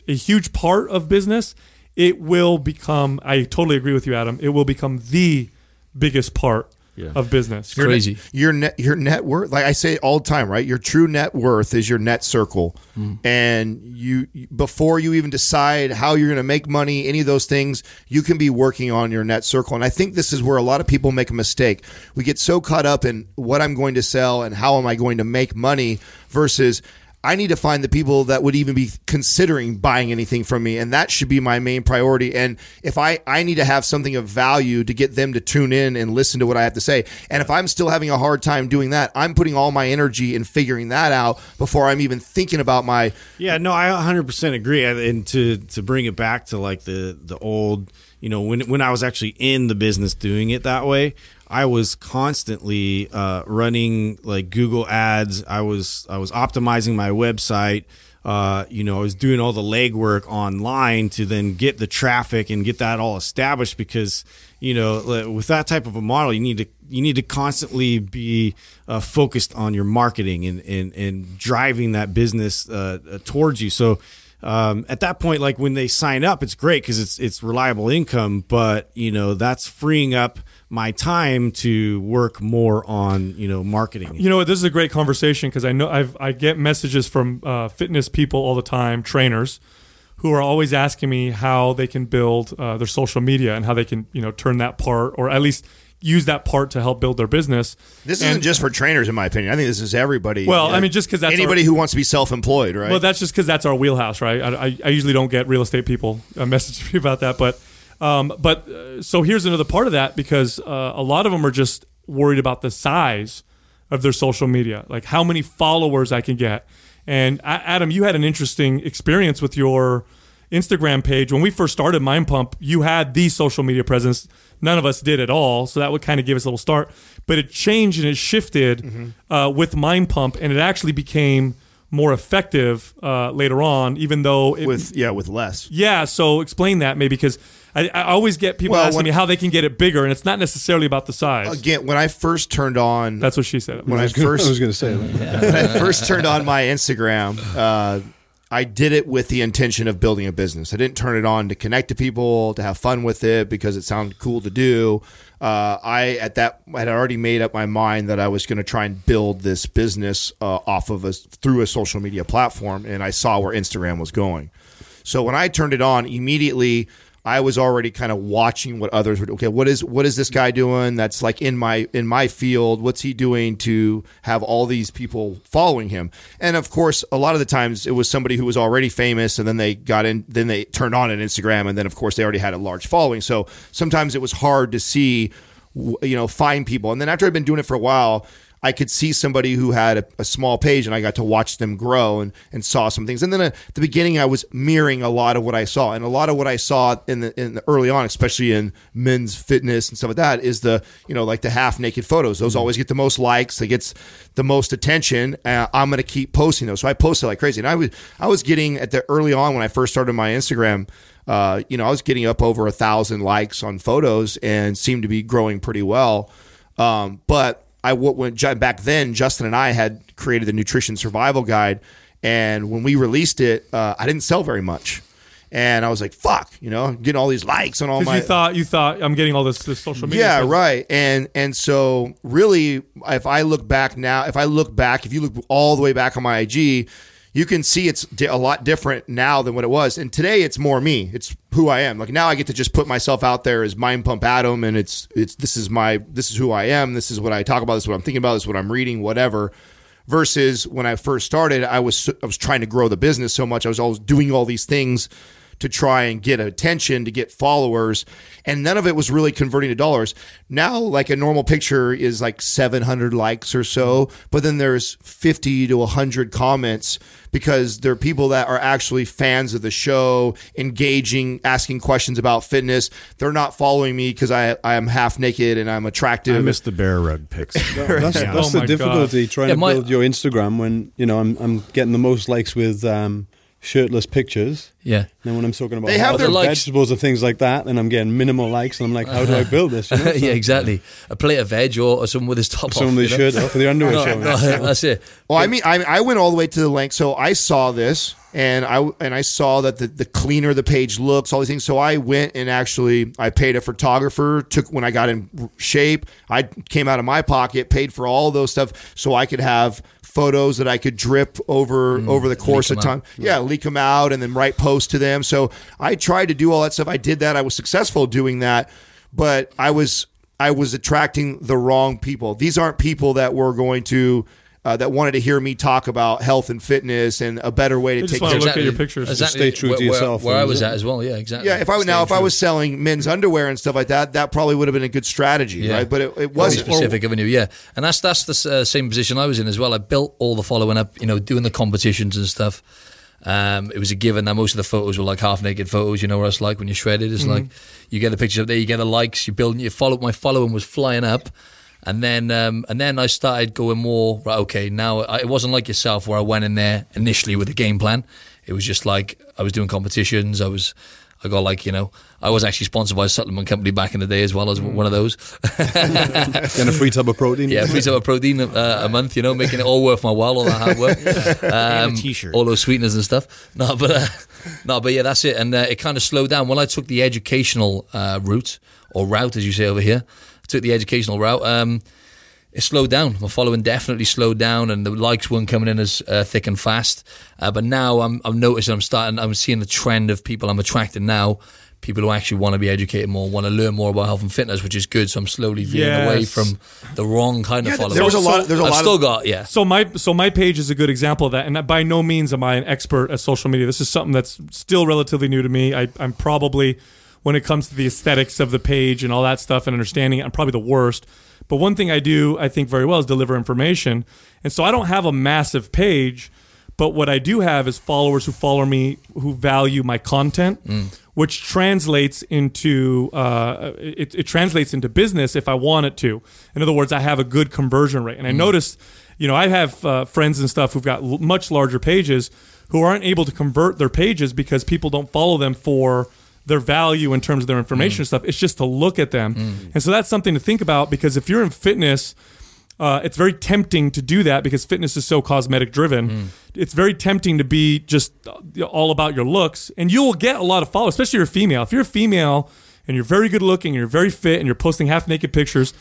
a huge part of business it will become. I totally agree with you, Adam. It will become the biggest part Yeah. of business. Your Crazy. Net, your net your net worth, like I say all the time, right? Your true net worth is your net circle, mm. and you before you even decide how you're going to make money, any of those things, you can be working on your net circle. And I think this is where a lot of people make a mistake. We get so caught up in what I'm going to sell and how am I going to make money versus. I need to find the people that would even be considering buying anything from me, and that should be my main priority. And if I I need to have something of value to get them to tune in and listen to what I have to say, and if I'm still having a hard time doing that, I'm putting all my energy in figuring that out before I'm even thinking about my Yeah, no, I 100% agree. And to to bring it back to like the the old, you know, when when I was actually in the business doing it that way, I was constantly uh, running like Google ads. I was I was optimizing my website. Uh, you know, I was doing all the legwork online to then get the traffic and get that all established because you know with that type of a model, you need to you need to constantly be uh, focused on your marketing and and, and driving that business uh, uh, towards you. So um, at that point, like when they sign up, it's great because it's it's reliable income. But you know that's freeing up my time to work more on you know marketing. You know what? This is a great conversation because I know I've I get messages from uh, fitness people all the time, trainers, who are always asking me how they can build uh, their social media and how they can you know turn that part or at least use that part to help build their business. This And- isn't just for trainers, in my opinion. I think this is everybody. Well, I mean, just 'cause that's anybody our- who wants to be self-employed, right? Well, that's just because that's our wheelhouse, right? I, I, I usually don't get real estate people uh, message me about that, but um, but uh, so here's another part of that because uh, a lot of them are just worried about the size of their social media, like how many followers I can get. And A- Adam, you had an interesting experience with your Instagram page when we first started Mind Pump. You had the social media presence. None of us did at all, so that would kind of give us a little start. But it changed and it shifted uh, with Mind Pump, and it actually became more effective uh, later on, even though it, with yeah, with less. yeah. So explain that maybe because I, I always get people Well, asking when- me how they can get it bigger, and it's not necessarily about the size. Again, when I first turned on, That's what she said. when I I was first going to say that. when I first turned on my Instagram, uh, I did it with the intention of building a business. I didn't turn it on to connect to people, to have fun with it because it sounded cool to do. Uh, I at that had already made up my mind that I was going to try and build this business uh, off of a through a social media platform, and I saw where Instagram was going. So when I turned it on, immediately I was already kind of watching what others were. Doing. Okay, what is what is this guy doing? That's like in my in my field. What's he doing to have all these people following him? And of course, a lot of the times it was somebody who was already famous, and then they got in, then they turned on an Instagram, and then of course they already had a large following. So sometimes it was hard to see, you know, find people. And then after I'd been doing it for a while. I could see somebody who had a, a small page and I got to watch them grow and, and saw some things. And then at the beginning, I was mirroring a lot of what I saw. And a lot of what I saw in the, in the early on, especially in men's fitness and stuff like that, is the, you know, like the half naked photos. Those always get the most likes, they get the most attention. Uh, I'm going to keep posting those. So I posted like crazy. And I was, I was getting at the early on when I first started my Instagram, uh, you know, I was getting up over a thousand likes on photos and seemed to be growing pretty well. Um, but I went back then. Justin and I had created the nutrition survival guide, and when we released it, uh, I didn't sell very much, and I was like, "Fuck," you know, getting all these likes and all my. you thought you thought I'm getting all this, this social media. yeah, stuff. right. And and so really, if I look back now, if I look back, if you look all the way back on my IG, you can see it's a lot different now than what it was. And today, it's more me. It's who I am. Like now, I get to just put myself out there as Mind Pump Adam, and it's it's this is my this is who I am. This is what I talk about. This is what I'm thinking about. This is what I'm reading. Whatever. Versus when I first started, I was I was trying to grow the business so much. I was always doing all these things to try and get attention, to get followers, and none of it was really converting to dollars. Now, like a normal picture is like 700 likes or so, but then there's 50 to 100 comments because there are people that are actually fans of the show, engaging, asking questions about fitness. They're not following me because I I am half naked and I'm attractive. I missed the bear rug pics. That's, Oh that's my the difficulty trying Yeah, to my- build your Instagram when you know I'm I'm getting the most likes with um, shirtless pictures. Yeah. Then when I'm talking about They have other their likes. vegetables and things like that, then I'm getting minimal likes, and I'm like, how do I build this? You know? yeah, exactly. A plate of veg or, or someone with his top Someone off. with you their know? shirt off, with their underwear No, showing. no, that's it. Well, I mean, I, I went all the way to the length. So I saw this, and I and I saw that the, the cleaner the page looks, all these things. So I went and actually I paid a photographer. Took when I got in shape, I came out of my pocket, paid for all those stuff, so I could have photos that I could drip over over the course of time. Yeah, leak them out and then write posts to them. So I tried to do all that stuff. I did that. I was successful doing that, but I was I was attracting the wrong people. These aren't people that were going to uh, that wanted to hear me talk about health and fitness and a better way to They just take wanna care. look at your pictures. Exactly. stay true to where, where- yourself, Where, I was at as well. Yeah, exactly. Yeah, if I Staying now if I was selling men's underwear and stuff like that, that probably would have been a good strategy, Yeah. right? But it, it wasn't. specific of a new yeah and that's that's the uh, same position i was in as well i built all the following up you know doing the competitions and stuff um, it was a given that most of the photos were like half naked photos you know what it's like when you're shredded it's like you get the pictures up there you get the likes you build you follow my following was flying up and then um, and then I started going more right okay now I, it wasn't like yourself where I went in there initially with a game plan it was just like I was doing competitions I was I got like you know I was actually sponsored by a supplement company back in the day as well as one of those Getting a free tub of protein. yeah, free tub of protein uh, a month, you know, making it all worth my while, all that hard work. Um, t-shirt. All those sweeteners and stuff. No, but uh, no, but yeah, that's it. And uh, it kind of slowed down. When I took the educational uh, route, or route, as you say over here, I took the educational route. Um, it slowed down. My following definitely slowed down, and the likes weren't coming in as uh, thick and fast. Uh, but now I'm, I'm noticing, I'm starting, I'm seeing the trend of people I'm attracting now. People who actually want to be educated more, want to learn more about health and fitness, which is good. So I'm slowly veering away from the wrong kind Yeah, of following. there was a lot. There's a I've lot. still of, got yeah. So my so my page is a good example of that, and by no means am I an expert at social media. This is something that's still relatively new to me. I, I'm probably, when it comes to the aesthetics of the page and all that stuff and understanding it, I'm probably the worst. But one thing I do, I think very well, is deliver information, and so I don't have a massive page, but what I do have is followers who follow me who value my content. Which translates into uh, it, it translates into business if I want it to. In other words, I have a good conversion rate, and I noticed you know, I have uh, friends and stuff who've got l- much larger pages who aren't able to convert their pages because people don't follow them for their value in terms of their information and stuff. It's just to look at them. And so that's something to think about because if you're in fitness, uh, it's very tempting to do that because fitness is so cosmetic driven. It's very tempting to be just uh, all about your looks, and you will get a lot of followers, especially if you're a female. If you're a female and you're very good looking, and you're very fit, and you're posting half naked pictures,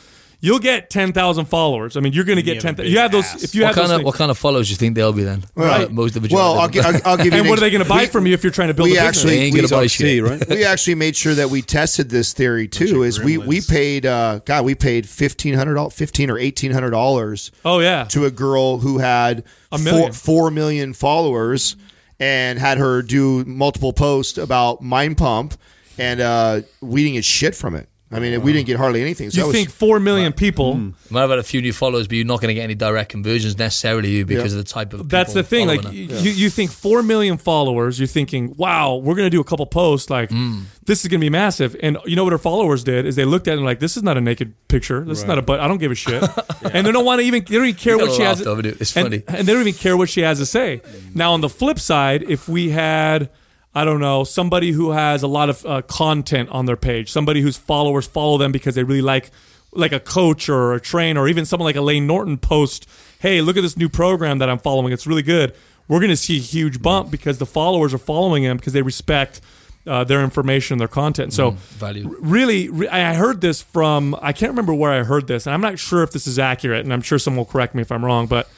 you'll get ten thousand followers. I mean, you're going to get have a ten. You have those. ass. If you What have kind those of things. what kind of followers do you think they'll be then? Right. Uh, most of the well, I'll, gi- I'll, I'll give you. and an what are they going to buy we- from you if you're trying to build we a business? They actually ain't we, gonna buy shit. right? we actually made sure that we tested this theory too. Is we we paid uh, God we paid fifteen hundred dollars, fifteen or eighteen hundred dollars oh yeah, to a girl who had A million. four, four million followers and had her do multiple posts about Mind Pump, and uh, we didn't shit from it. I mean, we didn't get hardly anything. So you that was- think four million people? Might have had a few new followers, but you're not going to get any direct conversions necessarily you because Yeah. of the type of. People That's the thing. Like following you, you think four million followers, you're thinking, wow, we're gonna do a couple posts. Like Mm. this is gonna be massive. And you know what our followers did is they looked at it and like, this is not a naked picture. This is not a butt. I don't give a shit. And they don't want to even. They don't even care what she has. over it. It's and, funny. and they don't even care what she has to say. Now on the flip side, if we had. I don't know, somebody who has a lot of uh, content on their page, somebody whose followers follow them because they really like like a coach or a trainer or even someone like Layne Norton post, "Hey, look at this new program that I'm following. It's really good." We're going to see a huge bump because the followers are following him because they respect uh, their information and their content. So value. really, re- I heard this from I can't remember where I heard this, and I'm not sure if this is accurate, and I'm sure someone will correct me if I'm wrong, but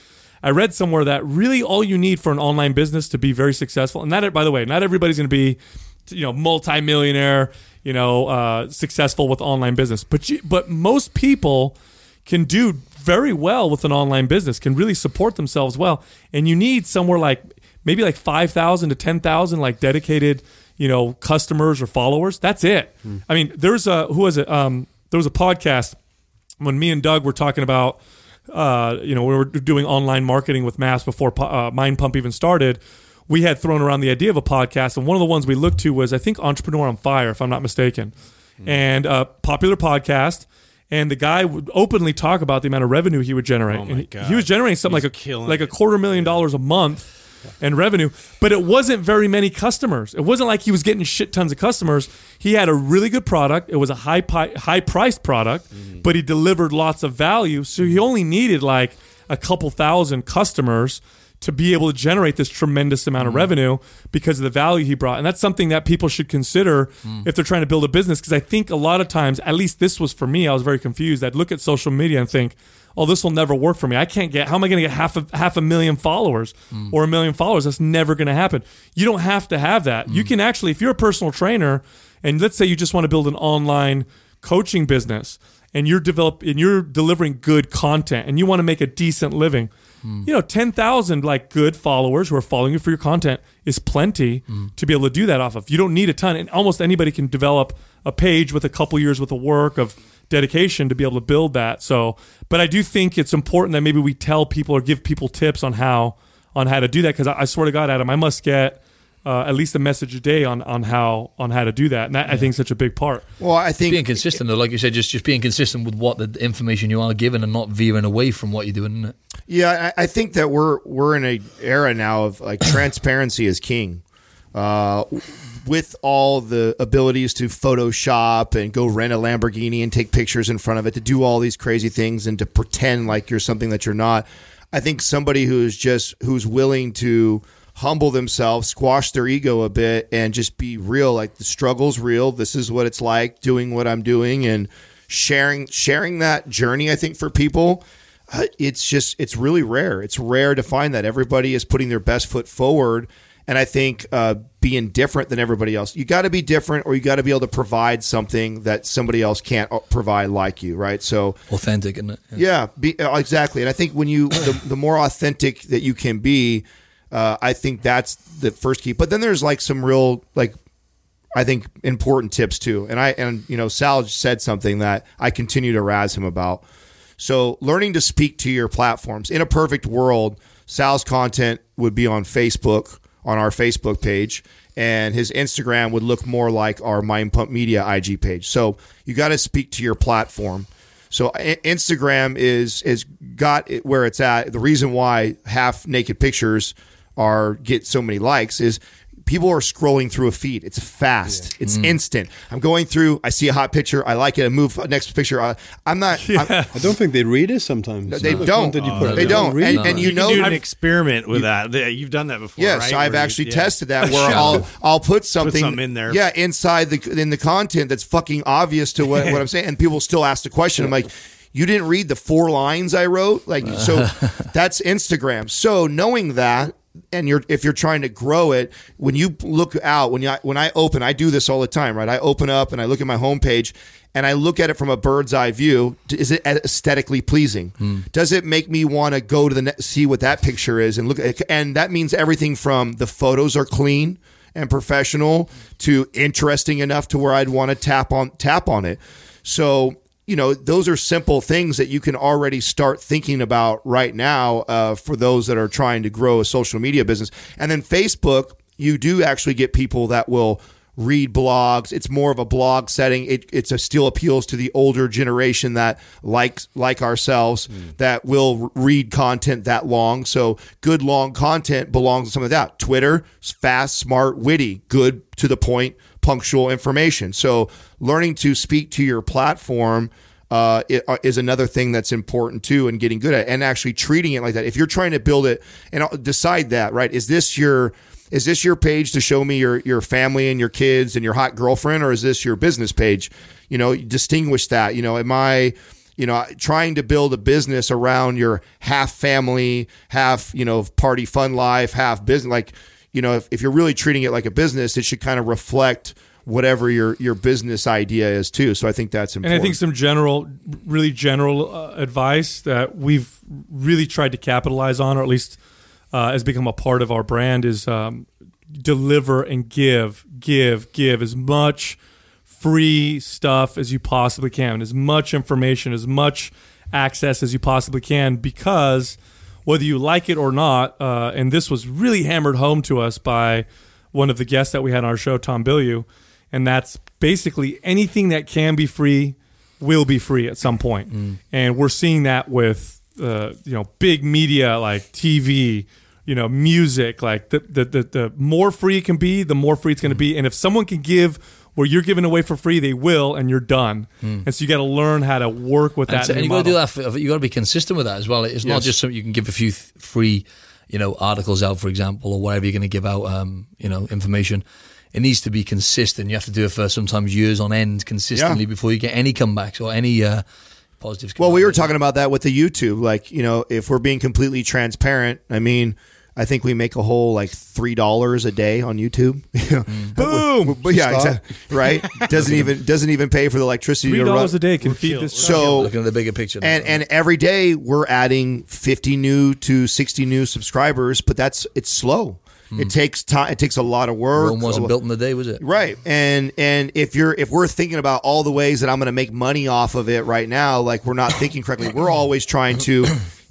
I read somewhere that really all you need for an online business to be very successful, and that by the way, not everybody's going to be, you know, multimillionaire, you know, uh, successful with online business, but you, but most people can do very well with an online business, can really support themselves well, and you need somewhere like maybe like five thousand to ten thousand like dedicated, you know, customers or followers. That's it. I mean, there's a who was it? Um, there was a podcast when me and Doug were talking about, uh, you know, we were doing online marketing with Mass before uh, Mind Pump even started. We had thrown around the idea of a podcast, and one of the ones we looked to was, I think, Entrepreneur on Fire, if I'm not mistaken, and a popular podcast. And the guy would openly talk about the amount of revenue he would generate. Oh he, God. he was generating something He's like a like a quarter million dollars a month and revenue, but it wasn't very many customers. It wasn't like he was getting shit tons of customers. He had a really good product. It was a high pi- high priced product, mm-hmm. but he delivered lots of value. So he only needed like a couple thousand customers to be able to generate this tremendous amount of mm-hmm. revenue because of the value he brought. And that's something that people should consider mm. if they're trying to build a business. Because I think a lot of times, at least this was for me, I was very confused. I'd look at social media and think, oh, this will never work for me. I can't get, how am I going to get half a, half a million followers hmm. or a million followers? That's never going to happen. You don't have to have that. You hmm. can actually, if you're a personal trainer, and let's say you just want to build an online coaching business and you're develop and you're delivering good content and you want to make a decent living hmm. you know 10,000 like good followers who are following you for your content is plenty to be able to do that off of you don't need a ton and almost anybody can develop a page with a couple years worth of work of dedication to be able to build that so but I do think it's important that maybe we tell people or give people tips on how on how to do that because I, I swear to God Adam I must get uh, at least a message a day on on how on how to do that and that I think is such a big part Well, I think being consistent though, like you said, just just being consistent with what the information you are given and not veering away from what you're doing. Isn't it? Yeah, I, I think that we're we're in a era now of like transparency is king. Uh, with all the abilities to Photoshop and go rent a Lamborghini and take pictures in front of it, to do all these crazy things and to pretend like you're something that you're not. I think somebody who's just who's willing to humble themselves, squash their ego a bit, and just be real. Like the struggle's real. This is what it's like doing what I'm doing and sharing sharing that journey. I think for people uh, it's just it's really rare. It's rare to find that everybody is putting their best foot forward, and I think uh, being different than everybody else. You got to be different, or you got to be able to provide something that somebody else can't uh, provide like you, right? So Authentic, isn't it? yeah, be, uh, exactly. And I think when you the, the more authentic that you can be, uh, I think that's the first key. But then there's like some real like I think important tips too. And I and you know Sal said something that I continue to razz him about. So learning to speak to your platforms. In a perfect world, Sal's content would be on Facebook on our Facebook page and his Instagram would look more like our Mind Pump Media IG page. So you got to speak to your platform. So Instagram is is got it where it's at. The reason why half naked pictures are get so many likes is people are scrolling through a feed. It's fast. It's mm. instant. I'm going through. I see a hot picture. I like it. I move uh, next picture. I, I'm not. I'm, I don't think they read it sometimes. they The don't. content you put oh, out, they don't. read And, it. and you You know, can do an I've- experiment with that. You've done that before. Yes, right? I've Where you- actually yeah. tested that where I'll I'll put something, something in there. Yeah, inside the in the content that's fucking obvious to what, what I'm saying, and people still ask the question. I'm like, you didn't read the four lines I wrote, like so. that's Instagram. So knowing that. And you're if you're trying to grow it, when you look out, when you when I open, I do this all the time, right? I open up and I look at my homepage, and I look at it from a bird's eye view. Is it aesthetically pleasing? Hmm. Does it make me want to go to the net, see what that picture is and look? At, and that means everything from the photos are clean and professional to interesting enough to where I'd want to tap on tap on it. So you know those are simple things that you can already start thinking about right now uh, for those that are trying to grow a social media business. And then Facebook, you do actually get people that will read blogs. It's more of a blog setting. It it's a still appeals to the older generation that likes like ourselves that will read content that long. So good long content belongs to some of that. Twitter, fast, smart, witty, good to the point, punctual information. So learning to speak to your platform uh, uh, is another thing that's important too, and getting good at, it, and actually treating it like that. If you're trying to build it, and I'll decide that right, is this your is this your page to show me your your family and your kids and your hot girlfriend, or is this your business page? You know, distinguish that. You know, am I you know trying to build a business around your half family, half you know party fun life, half business? Like you know, if, if you're really treating it like a business, it should kind of reflect whatever your your business idea is too. So I think that's important. And. I think some general, really general uh, advice that we've really tried to capitalize on, or at least uh, has become a part of our brand, is um, deliver and give, give, give as much free stuff as you possibly can, as much information, as much access as you possibly can, because whether you like it or not, uh, and this was really hammered home to us by one of the guests that we had on our show, Tom Bilyeu, and that's basically anything that can be free will be free at some point. and we're seeing that with uh, you know big media like TV, you know, music. Like the the the, the more free it can be, the more free it's going to be. And if someone can give where you're giving away for free, they will, and you're done. And so you got to learn how to work with And, that. so- and you got to do that. For, you got to be consistent with that as well. It's not just something you can give a few th- free, you know, articles out, for example, or whatever you're going to give out, um, you know, information. It needs to be consistent. You have to do it for sometimes years on end consistently Yeah. before you get any comebacks or any uh, positives. Well, we were talking about that with the YouTube. Like, you know, if we're being completely transparent, I mean, I think we make a whole like three dollars a day on YouTube. Mm. Boom! But yeah, exactly, right. Doesn't even doesn't even pay for the electricity Three to run. dollars a day can feed this. So looking at the bigger picture. now. and and every day we're adding 50 new to 60 new subscribers, but that's it's slow. Hmm. It takes time. It takes a lot of work. Rome wasn't built in the day, was it? Right. And and if you're if we're thinking about all the ways that I'm going to make money off of it right now, like we're not thinking correctly. We're always trying to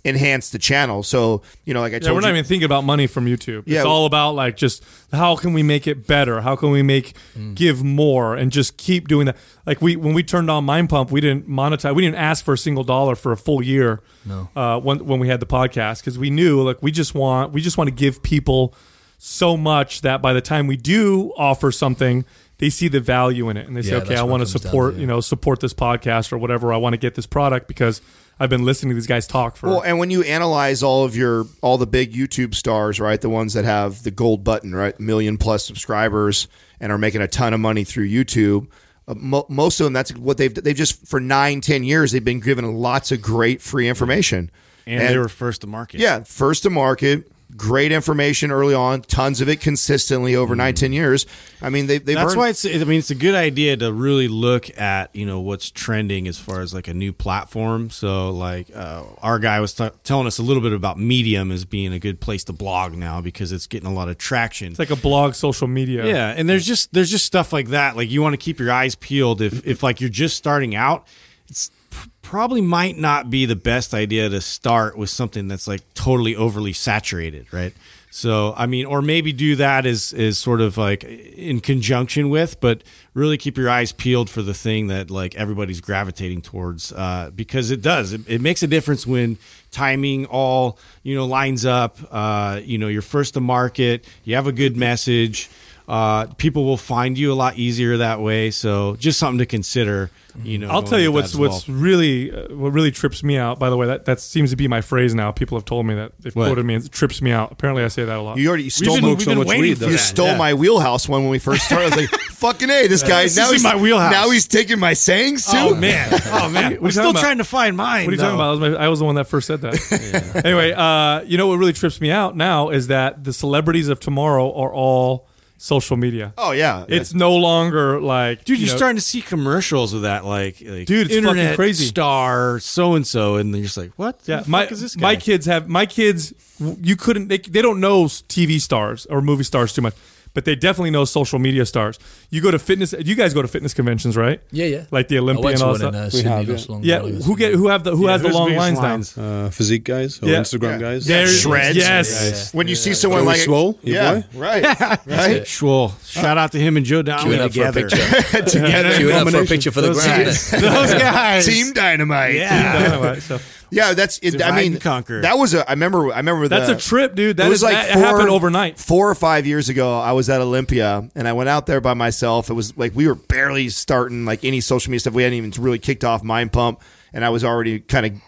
enhance the channel. So, you know, like I told Yeah, we're not you even thinking about money from YouTube. Yeah. It's all about like just how can we make it better? How can we make give more and just keep doing that? Like we when we turned on Mind Pump, we didn't monetize. We didn't ask for a single dollar for a full year. No. Uh, when when we had the podcast because we knew like we just want we just want to give people so much that by the time we do offer something they see the value in it and they say okay i want to comes down support yeah. you know support this podcast or whatever i want to get this product because i've been listening to these guys talk for Well, and when you analyze all of your all the big YouTube stars, right, the ones that have the gold button, right, million plus subscribers and are making a ton of money through YouTube, uh, mo- most of them that's what they've they've just for nine, ten years they've been given lots of great free information, and, they were first to market. yeah, first to market. Great information early on, tons of it consistently over nine, ten years. I mean, they, they've That's earned- why it's. I mean, it's a good idea to really look at you know what's trending as far as like a new platform. So like uh, our guy was t- telling us a little bit about Medium as being a good place to blog now because it's getting a lot of traction. it's like a blog social media Yeah, and there's just there's just stuff like that. Like you want to keep your eyes peeled if if like you're just starting out. It's p- probably might not be the best idea to start with something that's like totally overly saturated, right? So I mean, or maybe do that as is sort of like in conjunction with, but really keep your eyes peeled for the thing that like everybody's gravitating towards, uh, because it does. It, it makes a difference when timing all you know lines up. Uh, you know, you're first to market. You have a good message. Uh, people will find you a lot easier that way. So just something to consider. You know, I'll tell you what's that as what's really uh, what really trips me out. By the way, that that seems to be my phrase now. People have told me that they've What? quoted me. It trips me out. Apparently, I say that a lot. you already stole been- my, much weed, you that. stole Yeah. my wheelhouse one when we first started. I was like, "Fucking a, this guy This now is he's my wheelhouse. Now he's taking my sayings too. Oh man! Oh man! We're still about? trying to find mine. What are you talking about? I was, my, I was the one that first said that. anyway, uh, you know what really trips me out now is that the celebrities of tomorrow are all social media. Oh yeah, It's no longer like Dude, you you're know, starting to see commercials of that, like, like Dude, it's fucking internet crazy. star so and so, and you're just like, what? Yeah, the my fuck is this guy? my kids have my kids. You couldn't. They, they don't know TV stars or movie stars too much, but they definitely know social media stars. You go to fitness. You guys go to fitness conventions, right? Yeah, yeah. Like the I Olympia went and to all one that in stuff. uh, Sydney have, yeah. Yeah, who get who have the who Yeah, has the long biggest lines, lines? now? Uh, physique guys or Yeah. Instagram guys. There- shreds. Yes. When you see someone Joey like Swole, your yeah, boy? right, right, Schwal. Shout out to him and Joe Downey Queuing up for a together. picture. together, Queuing up for a picture for the Those guys. Those guys. Team Dynamite. Yeah. Anyway, so yeah. That's it. I mean, conquer. that was a. I remember. I remember that's the, a trip, dude. That it was is like that four, happened overnight. Four or five years ago, I was at Olympia and I went out there by myself. It was like we were barely starting like any social media stuff. We hadn't even really kicked off Mind Pump, and I was already kind of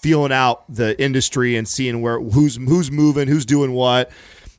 feeling out the industry and seeing where who's who's moving, who's doing what.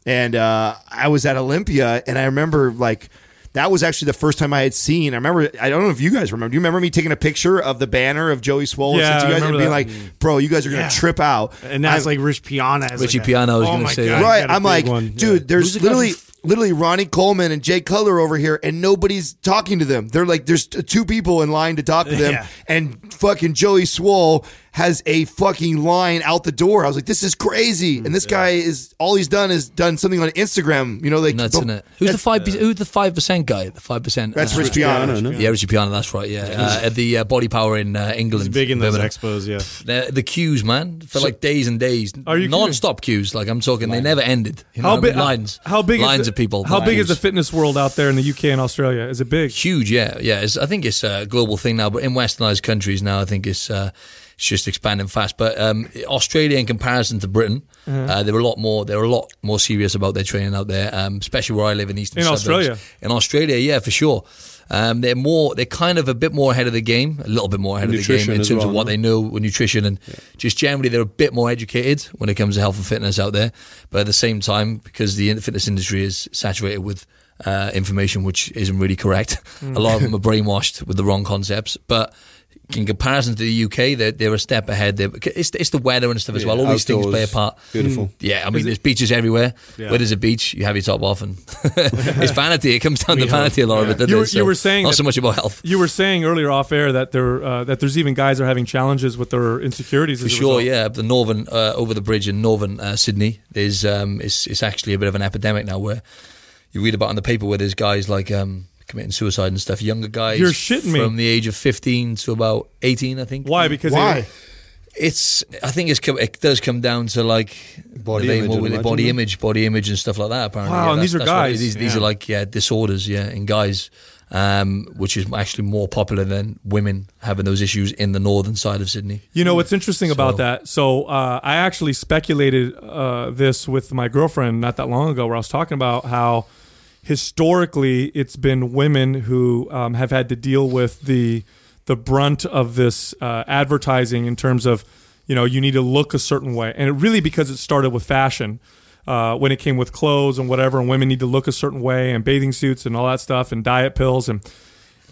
And uh, I was at Olympia, and I remember like. That was actually the first time I had seen. I remember. I don't know if you guys remember. Do you remember me taking a picture of the banner of Joey Swoll? Yeah, and sent you I guys and being that. like, "Bro, you guys are gonna Yeah. trip out." And that's I'm- like Rich Piana. has Richie like Piana, was oh gonna my say God, that. right got a i'm like one. dude Yeah. there's the literally literally ronnie coleman and jay cutler over here and nobody's talking to them they're like there's t- two people in line to talk to them Yeah. and fucking joey swoll has a fucking line out the door i was like this is crazy and this guy is all he's done is done something on instagram you know like Nuts, isn't it? Who's the five? Who's the five percent guy? The five percent. that's uh, rich piana no? Yeah, Richie Piana. That's right. Yeah, uh, at the uh, Body Power in uh, England. He's big in those Birmingham. expos, yeah. The, the queues, man, for like days and days. Are you non-stop queues? Like I'm talking, they never ended. You know How what I big? mean? Lines. How big? Lines is the, of people. How big is the fitness world out there in the UK and Australia? Is it big? huge? Yeah, yeah. It's, I think it's a global thing now, but in westernized countries now, I think it's uh, it's just expanding fast. But um, Australia, in comparison to Britain, uh, they're a lot more. They're a lot more serious about their training out there, um, especially where I live in eastern In suburbs. Australia? In Australia, yeah, for sure. Um, they're more. They're kind of a bit more ahead of the game, a little bit more ahead of the game in terms well, of what no? they know with nutrition and just generally they're a bit more educated when it comes to health and fitness out there. But at the same time, because the fitness industry is saturated with uh, information which isn't really correct, a lot of them are brainwashed with the wrong concepts. But in comparison to the UK, they're, they're a step ahead. They're, it's, it's the weather and stuff as well. All these things play a part. Beautiful. Yeah, I mean, there's beaches everywhere. Yeah. Where there's a beach, you have your top off, and it's vanity. It comes down to vanity a lot of it. You were- it? you were saying not that- so much about health. You were saying earlier off air that there uh, that there's even guys are having challenges with their insecurities. For as sure, result. yeah. The northern uh, over the bridge in northern uh, Sydney, there's um, it's it's actually a bit of an epidemic now where you read about in the paper where there's guys like um, committing suicide and stuff. Younger guys, You're shitting me. from the age of 15 to about 18, I think. Why? Because Why? They, It's I think it's it does come down to like Body the image, more with the body image, body image and stuff like that. Apparently, Wow, Yeah, and these are that's what it- guys. These, these are like yeah disorders, yeah, in guys. Um, which is actually more popular than women having those issues in the northern side of Sydney. You know what's interesting about that? So uh, I actually speculated uh, this with my girlfriend not that long ago, where I was talking about how historically it's been women who um, have had to deal with the the brunt of this uh, advertising in terms of you know you need to look a certain way, and it really because it started with fashion. Uh, when it came with clothes and whatever, and women need to look a certain way, and bathing suits and all that stuff, and diet pills, and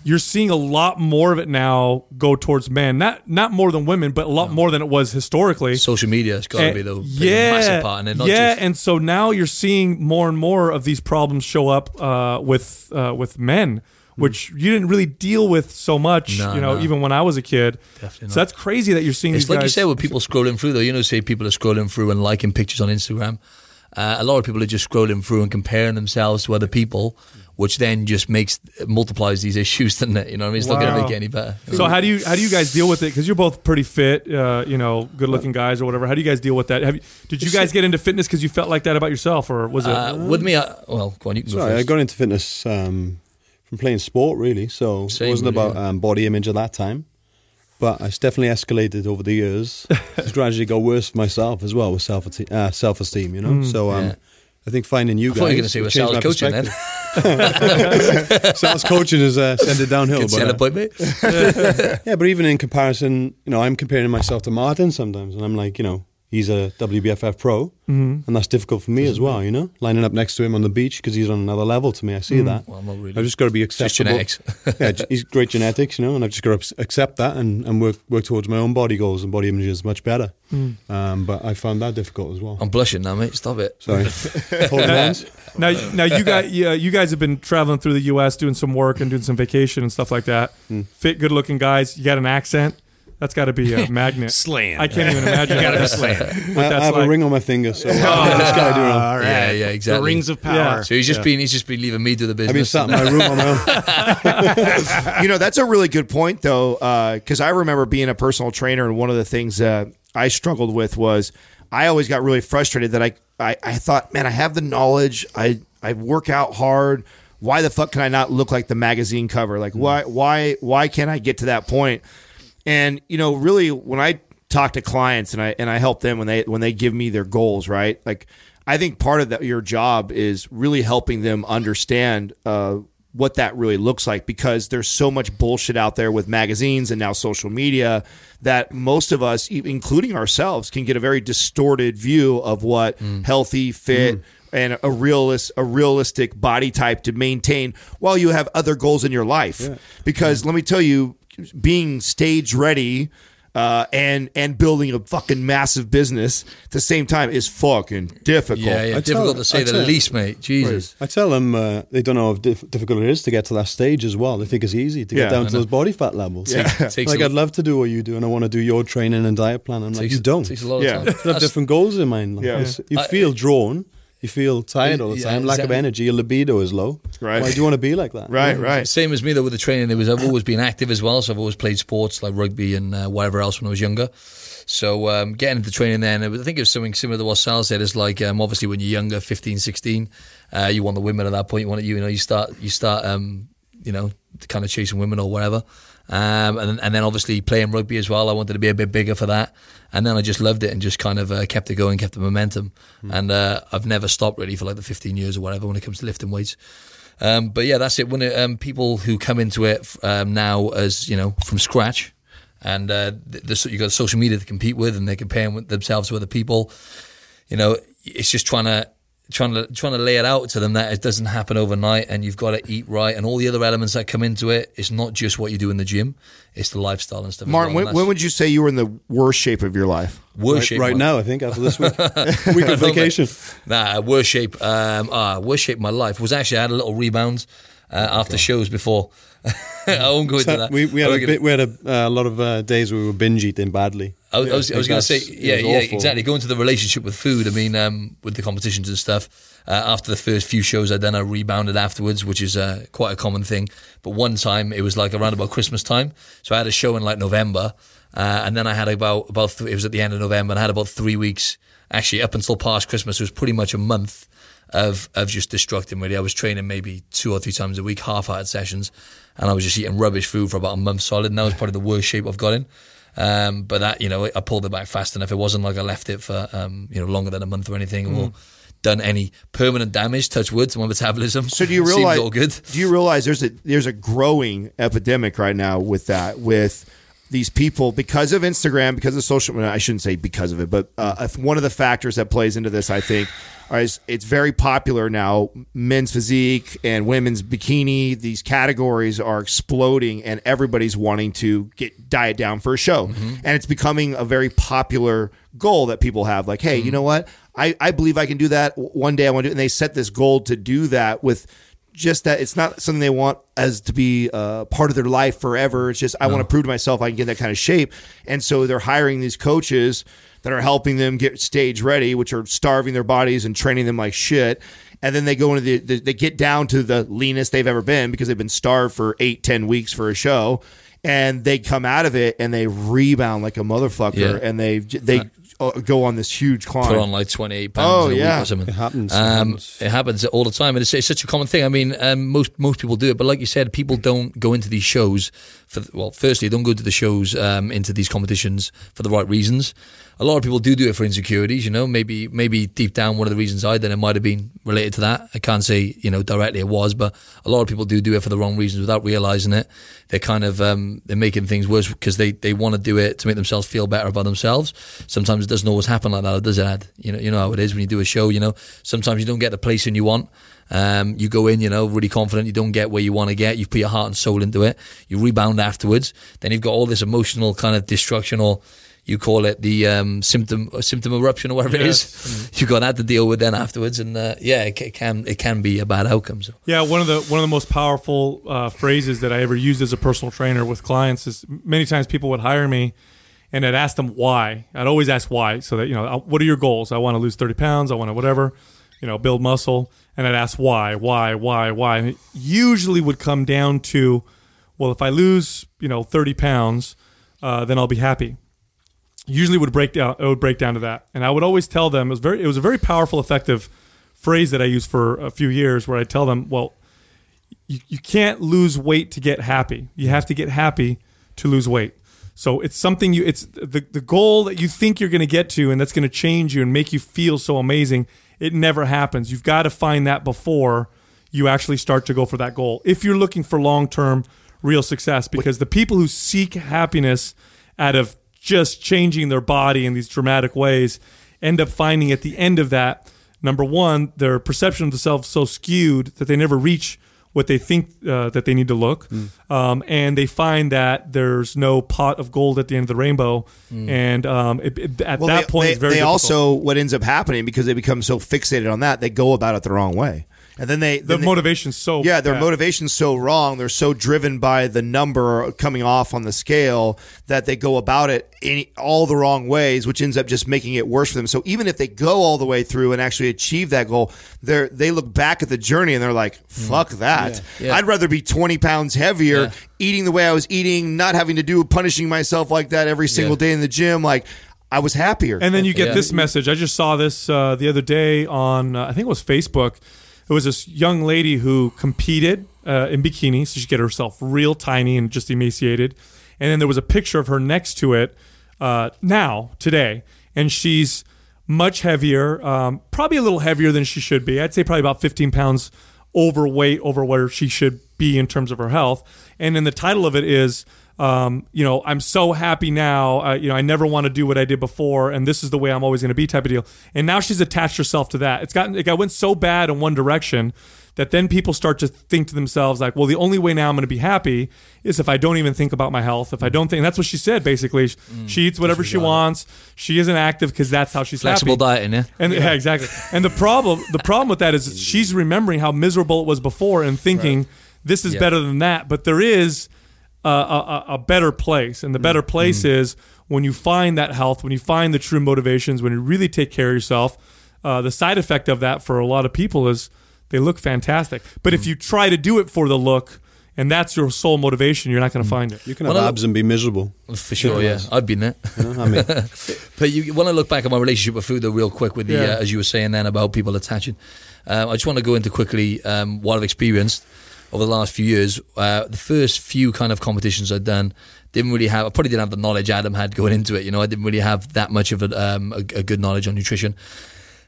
you're seeing a lot more of it now go towards men. Not not more than women, but a lot more than it was historically. Social media has got to be the yeah, massive part in it. Not yeah, just, and so now you're seeing more and more of these problems show up uh, with uh, with men, which you didn't really deal with so much, No, you know, no. even when I was a kid. Definitely So not. that's crazy that you're seeing It's these like guys. you said with people scrolling through, though. You know, say people are scrolling through and liking pictures on Instagram. Uh, a lot of people are just scrolling through and comparing themselves to other people, which then just makes multiplies these issues, doesn't it? You know what I mean? It's not going to make it any better. so how do you how do you guys deal with it? Because you're both pretty fit, uh, you know, good looking guys or whatever. How do you guys deal with that? Have you, did you guys get into fitness because you felt like that about yourself, or was it? Uh, with me, I, well, go on, you can go Sorry, I first. got into fitness um, from playing sport, really. So Same, it wasn't really, about yeah. um, body image at that time. But it's definitely escalated over the years. it's gradually got worse for myself as well with self uh, self esteem. You know, so um, Yeah. I think finding you I thought you were going to say we're changed sales my coaching then. sales coaching is uh, send it downhill. Good but, selling uh, mate. yeah, but even in comparison, you know, I'm comparing myself to Martin sometimes, and I'm like, you know, he's a WBFF pro, Mm-hmm. and that's difficult for me as well. You know, lining up next to him on the beach because he's on another level to me. I see that. Well, not really. I've just got to be just acceptable. genetics. yeah, he's great genetics, you know, and I've just got to accept that and, and work work towards my own body goals and body images much better. Mm. Um, but I found that difficult as well. I'm blushing now, mate. Stop it. Sorry, holding hands. Now, now you guys, yeah, you guys have been traveling through the U.S. doing some work and doing some vacation and stuff like that. Hmm. Fit, good-looking guys. You got an accent. That's got to be a magnet. Slam. I can't even imagine. gotta what be slam. I, I have like. a ring on my finger, so uh, I just gotta do it. All right. Yeah, yeah, exactly. The rings of power. Yeah. So he's just been he's just been leaving me to the business. I've been business. sat in my room on my own. you know that's a really good point though because i remember being a personal trainer and one of the things that i struggled with was i always got really frustrated that i i, I thought man i have the knowledge i i work out hard why the fuck can i not look like the magazine cover like why why why can't i get to that point and you know really when i talk to clients and i and i help them when they when they give me their goals right like i think part of that your job is really helping them understand uh what that really looks like because there's so much bullshit out there with magazines and now social media that most of us including ourselves can get a very distorted view of what healthy fit and a realist a realistic body type to maintain while you have other goals in your life. Because let me tell you being stage ready uh, and and building a fucking massive business at the same time is fucking difficult. yeah, yeah. Difficult tell- to say I the tell- least, mate. Jesus. I tell them uh, they don't know how dif- difficult it is to get to that stage as well. They think it's easy to Yeah, get down to those body fat levels. Takes like I'd love to do what you do, and I want to do your training and diet plan. I'm like, you don't. Takes a lot of Yeah. time. You have different goals in mind. Like, Yeah. it's- You I- feel drawn. You feel tired all the Yeah, time. Lack of energy. Your libido is low. Right. Why do you want to be like that? Right, right. Same as me though with the training. It was I've always been active as well, so I've always played sports like rugby and uh, whatever else when I was younger. So um, getting into training then, it was- I think it was something similar to what Sal said. It's like um, obviously when you're younger, 15, 16, uh, you want the women at that point. You want to, you know, you start, you start um, you know, kind of chasing women or whatever. Um, and and then obviously playing rugby as well. I wanted to be a bit bigger for that, and then I just loved it and just kind of uh, kept it going, kept the momentum, and uh, I've never stopped really for like the 15 years or whatever when it comes to lifting weights. Um, but yeah, that's it. When it, um, people who come into it um, now as you know from scratch, and uh, the, the, you got social media to compete with, and they're comparing themselves to other people. You know, it's just trying to trying to trying to lay it out to them that it doesn't happen overnight, and you've got to eat right, and all the other elements that come into it. It's not just what you do in the gym; it's the lifestyle and stuff. as Martin, well, when, and when would you say you were in the worst shape of your life? worst Right, shape right now, I think after this week, week of vacation. Nah, worst shape. Um, ah, worst shape of my life was actually I had a little rebound uh, after shows before. I won't go into that. we, we had a bit, we had a uh, lot of uh, days where we were binge eating badly. I was, I was, I was going to say, yeah, yeah, awful. exactly. Going to the relationship with food. I mean, um, with the competitions and stuff. Uh, after the first few shows, I then I rebounded afterwards, which is uh, quite a common thing. But one time, it was like around about Christmas time, so I had a show in like November, uh, and then I had about about th- it was at the end of November, and I had about three weeks. Actually, up until past Christmas, it was pretty much a month of of just destructing. Really, I was training maybe two or three times a week, half-hour sessions, and I was just eating rubbish food for about a month solid. And that was probably the worst shape I've got in. Um, but that you know, I pulled it back fast enough. It wasn't like I left it for um, you know longer than a month or anything, or done any permanent damage. Touch wood to my metabolism. So do you realize? all good? Do you realize there's a there's a growing epidemic right now with that with these people because of Instagram, because of social. I shouldn't say because of it, but uh, one of the factors that plays into this, I think, Uh, is it's very popular now. Men's physique and women's bikini; these categories are exploding, and everybody's wanting to get diet down for a show, mm-hmm. and it's becoming a very popular goal that people have. Like, hey, you mm-hmm. know what? I, I believe I can do that one day. I want to do, it. and they set this goal to do that with just that it's not something they want as to be uh, part of their life forever. It's just I want to prove to myself I can get that kind of shape, and so they're hiring these coaches that are helping them get stage ready, which are starving their bodies and training them like shit. And then they go into the, the they get down to the leanest they've ever been because they've been starved for eight ten weeks for a show, and they come out of it and they rebound like a motherfucker, Yeah. and they they uh, go on this huge climb. Put on like twenty eight pounds Oh, a yeah. week or something. It happens. It Um, happens. it happens all the time, and it's, it's such a common thing. I mean, um, most most people do it, but like you said, people don't go into these shows for well. Firstly, don't go to the shows um, into these competitions for the right reasons. A lot of people do do it for insecurities. You know, maybe maybe deep down, one of the reasons I did it might have been related to that. I can't say you know directly it was, but a lot of people do do it for the wrong reasons without realizing it. They're kind of um, they're making things worse because they, they want to do it to make themselves feel better about themselves. Sometimes it doesn't always happen like that, does it? Ad? You know, you know how it is when you do a show. You know, sometimes you don't get the placing you want. Um, you go in, you know, really confident. You don't get where you want to get. You put your heart and soul into it. You rebound afterwards. Then you've got all this emotional kind of destruction, or you call it the um, symptom symptom eruption, or whatever it is. You've got that to deal with then afterwards, and uh, yeah, it, it can it can be a bad outcome. So Yeah, one of the one of the most powerful uh, phrases that I ever used as a personal trainer with clients is many times people would hire me, and I'd ask them why. I'd always ask why, so that you know, what are your goals? I want to lose thirty pounds. I want to whatever, you know, build muscle. And I'd ask why, why, why, why. And it usually would come down to, well, if I lose, you know, thirty pounds, uh, then I'll be happy. Usually would break down it would break down to that. And i would always tell them it was very it was a very powerful effective phrase that i used for a few years where i tell them well you, you can't lose weight to get happy. You have to get happy to lose weight. So it's something you it's the, the goal that you think you're going to get to and that's going to change you and make you feel so amazing it never happens. You've got to find that before you actually start to go for that goal if you're looking for long-term real success because the people who seek happiness out of just changing their body in these dramatic ways end up finding at the end of that number one their perception of themselves so skewed that they never reach what they think uh, that they need to look. Um, and they find that there's no pot of gold at the end of the rainbow. And um, it, it- at Well, that they, point they, it's very they also what ends up happening because they become so fixated on that they go about it the wrong way, and then they the then they- motivation's so yeah their bad. motivation's so wrong. They're so driven by the number coming off on the scale that they go about it in all the wrong ways, which ends up just making it worse for them. So even if they go all the way through and actually achieve that goal, they they look back at the journey and they're like, "Fuck that! Yeah. I'd rather be twenty pounds heavier." Yeah. Eating the way I was eating, not having to do punishing myself like that every single Yeah. day in the gym, like I was happier. And then you get Yeah. this message. I just saw this uh, the other day on, uh, I think it was Facebook. It was this young lady who competed uh, in bikini, so she get herself real tiny and just emaciated. And then there was a picture of her next to it uh, now today, and she's much heavier, um, probably a little heavier than she should be. I'd say probably about 15 pounds overweight over where she should be in terms of her health. And then the title of it is, um, you know, I'm so happy now. Uh, you know, I never want to do what I did before, and this is the way I'm always going to be, type of deal. And now she's attached herself to that. It's gotten it got went so bad in one direction that then people start to think to themselves like, well, the only way now I'm going to be happy is if I don't even think about my health. If I don't think, that's what she said basically. She eats whatever she wants. She isn't active because that's how she's Flexible happy. dieting, yeah. And yeah, exactly. And the problem, the problem with that is she's remembering how miserable it was before and thinking this is Yeah. better than that. But there is a, a, a better place, and the better place is when you find that health, when you find the true motivations, when you really take care of yourself. Uh, the side effect of that for a lot of people is they look fantastic. But if you try to do it for the look, and that's your sole motivation, you're not going to find it. You can have I- abs and be miserable. For sure, yeah. I've been there. You know? I mean, But you, when I look back at my relationship with food, though, real quick, with the Yeah. uh, as you were saying then about people attaching, um, I just want to go into quickly um, what I've experienced over the last few years. Uh, the first few kind of competitions I'd done didn't really have. I probably didn't have the knowledge Adam had going into it. You know, I didn't really have that much of a, um, a, a good knowledge on nutrition,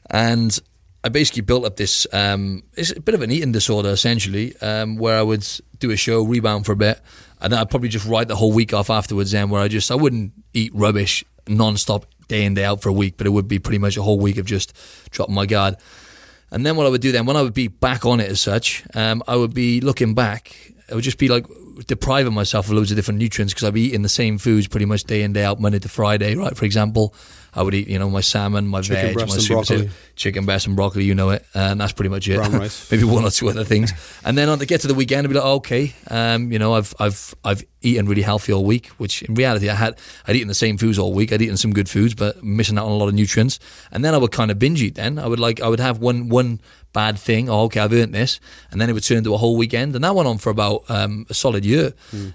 and I basically built up this. Um, it's a bit of an eating disorder essentially, um, where I would do a show, rebound for a bit, and then I'd probably just write the whole week off afterwards. Then where I just I wouldn't eat rubbish non-stop day in day out for a week, but it would be pretty much a whole week of just dropping my guard. And then what I would do then, when I would be back on it as such, um, I would be looking back. I would just be like depriving myself of loads of different nutrients because I'd be eating the same foods pretty much day in day out, Monday to Friday. Right, for example, I would eat you know my salmon, my Chicken veg, my and sweet broccoli. potato, chicken breast and broccoli. You know it, and that's pretty much it. Maybe one or two other things. And then on the get to the weekend, I'd be like, oh, okay, um, you know, I've I've I've eaten really healthy all week. Which in reality, I had I'd eaten the same foods all week. I'd eaten some good foods, but missing out on a lot of nutrients. And then I would kind of binge eat. Then I would like I would have one one bad thing. Oh, okay, I've earned this, and then it would turn into a whole weekend. And that went on for about um, a solid year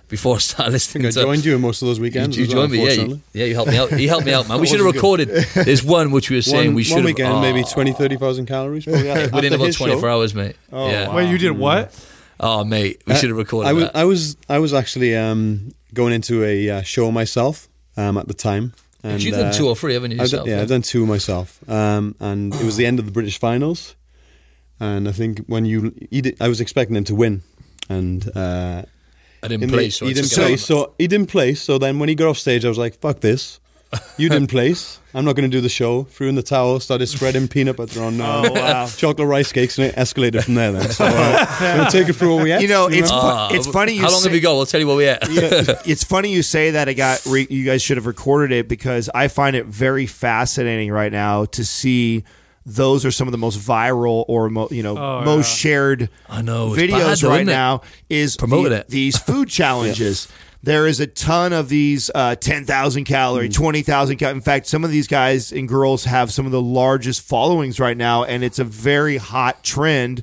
before I started I listening. think I joined you in most of those weekends. you as well, joined me, yeah. You, yeah, you helped me out. You helped me out, man. We should have wasn't recorded. There's one which we were saying One, we should one have weekend, oh, maybe 20, 30,000 calories. Probably after within about 24 show. hours, mate. Oh, yeah. wow. Wait, you did what? Oh, mate, we Uh, should have recorded I was, that. I was, I was actually um, going into a uh, show myself um, at the time. And, You've done uh, two or three, haven't you? I've done, Yourself, yeah, I've done two myself, um, and it was the end of the British finals. And I think when you, he did, I was expecting him to win, and uh, I didn't in play, the- so he I didn't play. So he didn't play. So then when he got off stage, I was like, "Fuck this." You didn't place. I'm not going to do the show. Threw in the towel, started spreading peanut butter on uh, Oh, wow. chocolate rice cakes, and it escalated from there. Then, so uh, I'm going to take it through what we had. You know, it's fu- Ah, it's funny. You How long say, have you got? We'll tell you what we had. it's funny you say that. It got re- you guys should have recorded it because I find it very fascinating right now to see. Those are some of the most viral or mo- you know Oh, most yeah. shared I know, videos bad right now is Promote the- it. these food challenges. There is a ton of these uh, 10,000 calorie, Mm. 20,000 calorie. In fact, some of these guys and girls have some of the largest followings right now, and it's a very hot trend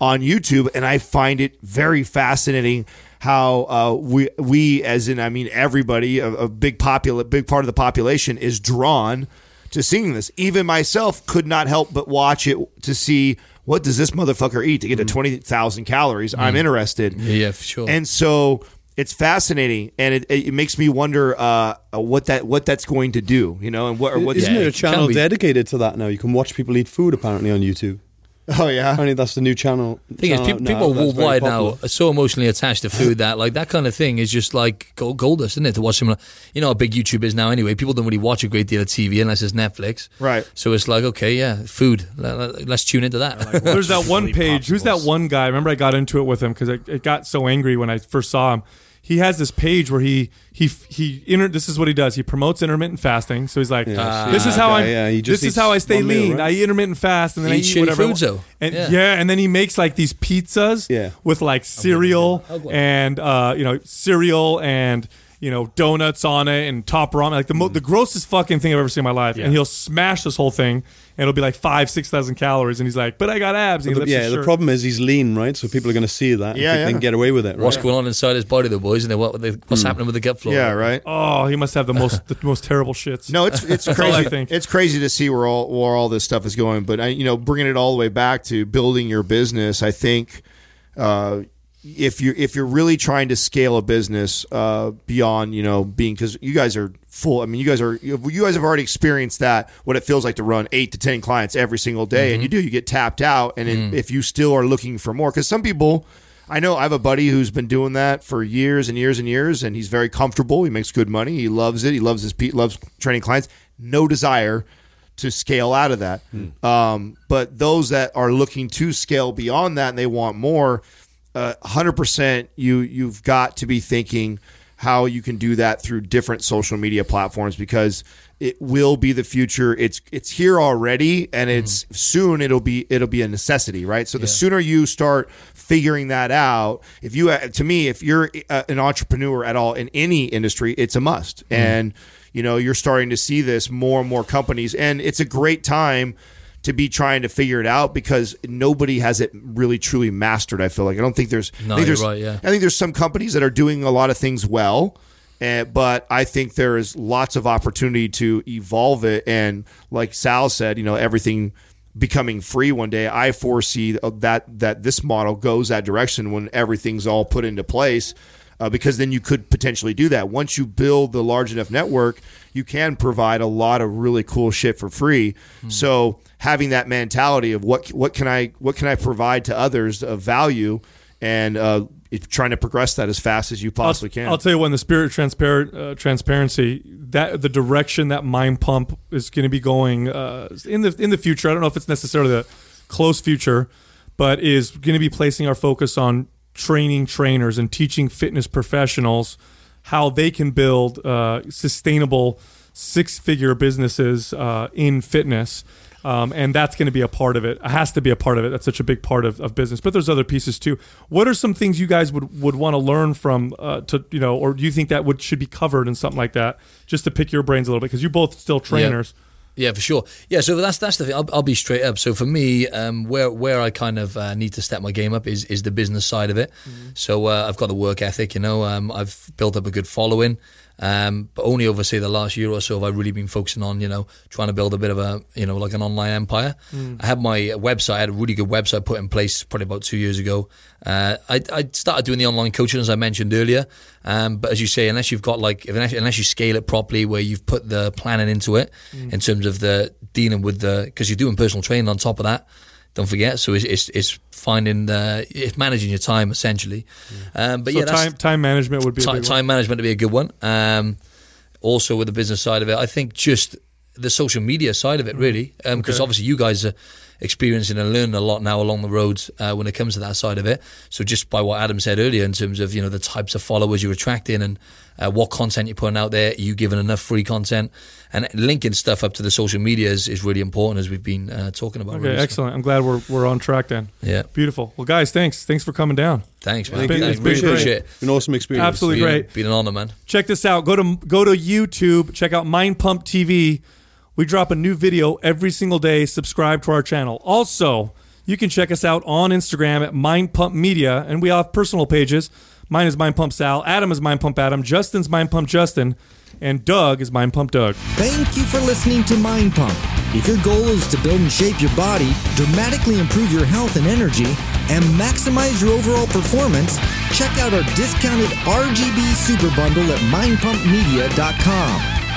on YouTube. And I find it very fascinating how uh, we, we, as in, I mean, everybody, a, a big popula- big part of the population is drawn to seeing this. Even myself could not help but watch it to see what does this motherfucker eat to get to 20,000 calories. I'm interested. Mm. Yeah, for sure. And so it's fascinating, and it, it makes me wonder uh, what that what that's going to do, you know, and what or what. Isn't Yeah, there a channel dedicated to that now? You can watch people eat food apparently on YouTube. Oh yeah, Apparently that's the new channel. thing is, channel people, now people worldwide now are so emotionally attached to food that like that kind of thing is just like gold, gold dust, isn't it? To watch someone, you know, how big YouTube is now. Anyway, people don't really watch a great deal of TV unless it's Netflix. Right. So it's like, okay, yeah, food. Let, let, let's tune into that. Well, there's that one Really page. Who's that one guy? Remember, I got into it with him because it, it got so angry when I first saw him. He has this page where he he he inter, This is what he does. He promotes intermittent fasting. So he's like, Yeah, "This is how guy, I. yeah, he this is how I stay one meal, lean. right? I eat intermittent fast, and then I Eat eat whatever. Foods, though. And Yeah. yeah. and then he makes like these pizzas Yeah. with like cereal Hug and uh, you know cereal and you know donuts on it and top ramen. Like the mo- the grossest fucking thing I've ever seen in my life. And he'll smash this whole thing, and it'll be like five six thousand calories. And he's like, "But I got abs." And he The- yeah, the shirt. problem is he's lean, right? So people are going to see that. and Yeah, think yeah. They can get away with it, right? What's going on inside his body, though, boys? And what, what's happening with the gut flora? yeah, right. Oh, he must have the most the most terrible shits. No, it's it's crazy. I think. It's crazy to see where all where all this stuff is going. But I, you know, bringing it all the way back to building your business, I think uh, if you're if you're really trying to scale a business uh, beyond you know being because you guys are full. I mean, you guys are you guys have already experienced that what it feels like to run eight to ten clients every single day, and you do you get tapped out, and then if you still are looking for more, because some people. I know I have a buddy who's been doing that for years and years and years, and he's very comfortable. He makes good money. He loves it. He loves his pe- loves training clients. No desire to scale out of that. Um, but those that are looking to scale beyond that and they want more, uh, 100% you you've got to be thinking how you can do that through different social media platforms because it will be the future. It's it's here already and it's soon it'll be it'll be a necessity, right? So the sooner you start figuring that out, if you uh, to me if you're uh, an entrepreneur at all in any industry, it's a must. And you know, you're starting to see this more and more companies and it's a great time to be trying to figure it out because nobody has it really truly mastered. I feel like I don't think there's. No, I think you're there's, right, yeah. I think there's some companies that are doing a lot of things well, uh, but I think there is lots of opportunity to evolve it. And like Sal said, you know, everything becoming free one day. I foresee that that this model goes that direction when everything's all put into place. Uh, because then you could potentially do that. Once you build the large enough network, you can provide a lot of really cool shit for free. So having that mentality of what what can I what can I provide to others of value, and uh, trying to progress that as fast as you possibly can. I'll tell you what, in the spirit of transparent uh, transparency, that the direction that Mind Pump is going to be going uh, in the in the future. I don't know if it's necessarily the close future, but is going to be placing our focus on training trainers and teaching fitness professionals how they can build uh, sustainable six figure businesses uh, in fitness. Um, and that's going to be a part of it. It has to be a part of it. That's such a big part of, of business. But there's other pieces too. What are some things you guys would, would want to learn from uh, to you know, or do you think that would should be covered in something like that? Just to pick your brains a little bit because you're both still trainers. Yeah, for sure. Yeah, so that's that's the thing. I'll, I'll be straight up. So for me, um, where where I kind of uh, need to step my game up is is the business side of it. So uh, I've got the work ethic. You know, um, I've built up a good following. Um, but only over say the last year or so have I really been focusing on you know trying to build a bit of a you know like an online empire. I had my website, I had a really good website put in place probably about two years ago. Uh, I, I started doing the online coaching as I mentioned earlier. Um, but as you say, unless you've got like if, unless you scale it properly, where you've put the planning into it in terms of the dealing with the because you're doing personal training on top of that. Don't forget. So it's it's, it's finding the it's managing your time essentially. Um, but So yeah, time time management would be a time, management to be a good one. Um, also with the business side of it, I think just the social media side of it really, because Okay. obviously you guys are experiencing and learning a lot now along the roads uh, when it comes to that side of it. So just by what Adam said earlier in terms of you know the types of followers you're attracting and uh, what content you're putting out there, are you giving enough free content and linking stuff up to the social media is, is really important as we've been uh, talking about. Okay, really. So, excellent. I'm glad we're we're on track then. yeah, Beautiful. Well, guys, thanks. Thanks for coming down. thanks man. It's been- it's been really great. appreciate it. An awesome experience. Absolutely Been- great. Been an honor, man. Check this out. Go to go to YouTube. Check out Mind Pump TV. We drop a new video every single day. Subscribe to our channel. Also, you can check us out on Instagram at Mind Pump Media, and we have personal pages. Mine is Mind Pump Sal. Adam is Mind Pump Adam. Justin's Mind Pump Justin, and Doug is Mind Pump Doug. Thank you for listening to Mind Pump. If your goal is to build and shape your body, dramatically improve your health and energy, and maximize your overall performance, check out our discounted RGB Super Bundle at mindpumpmedia.com.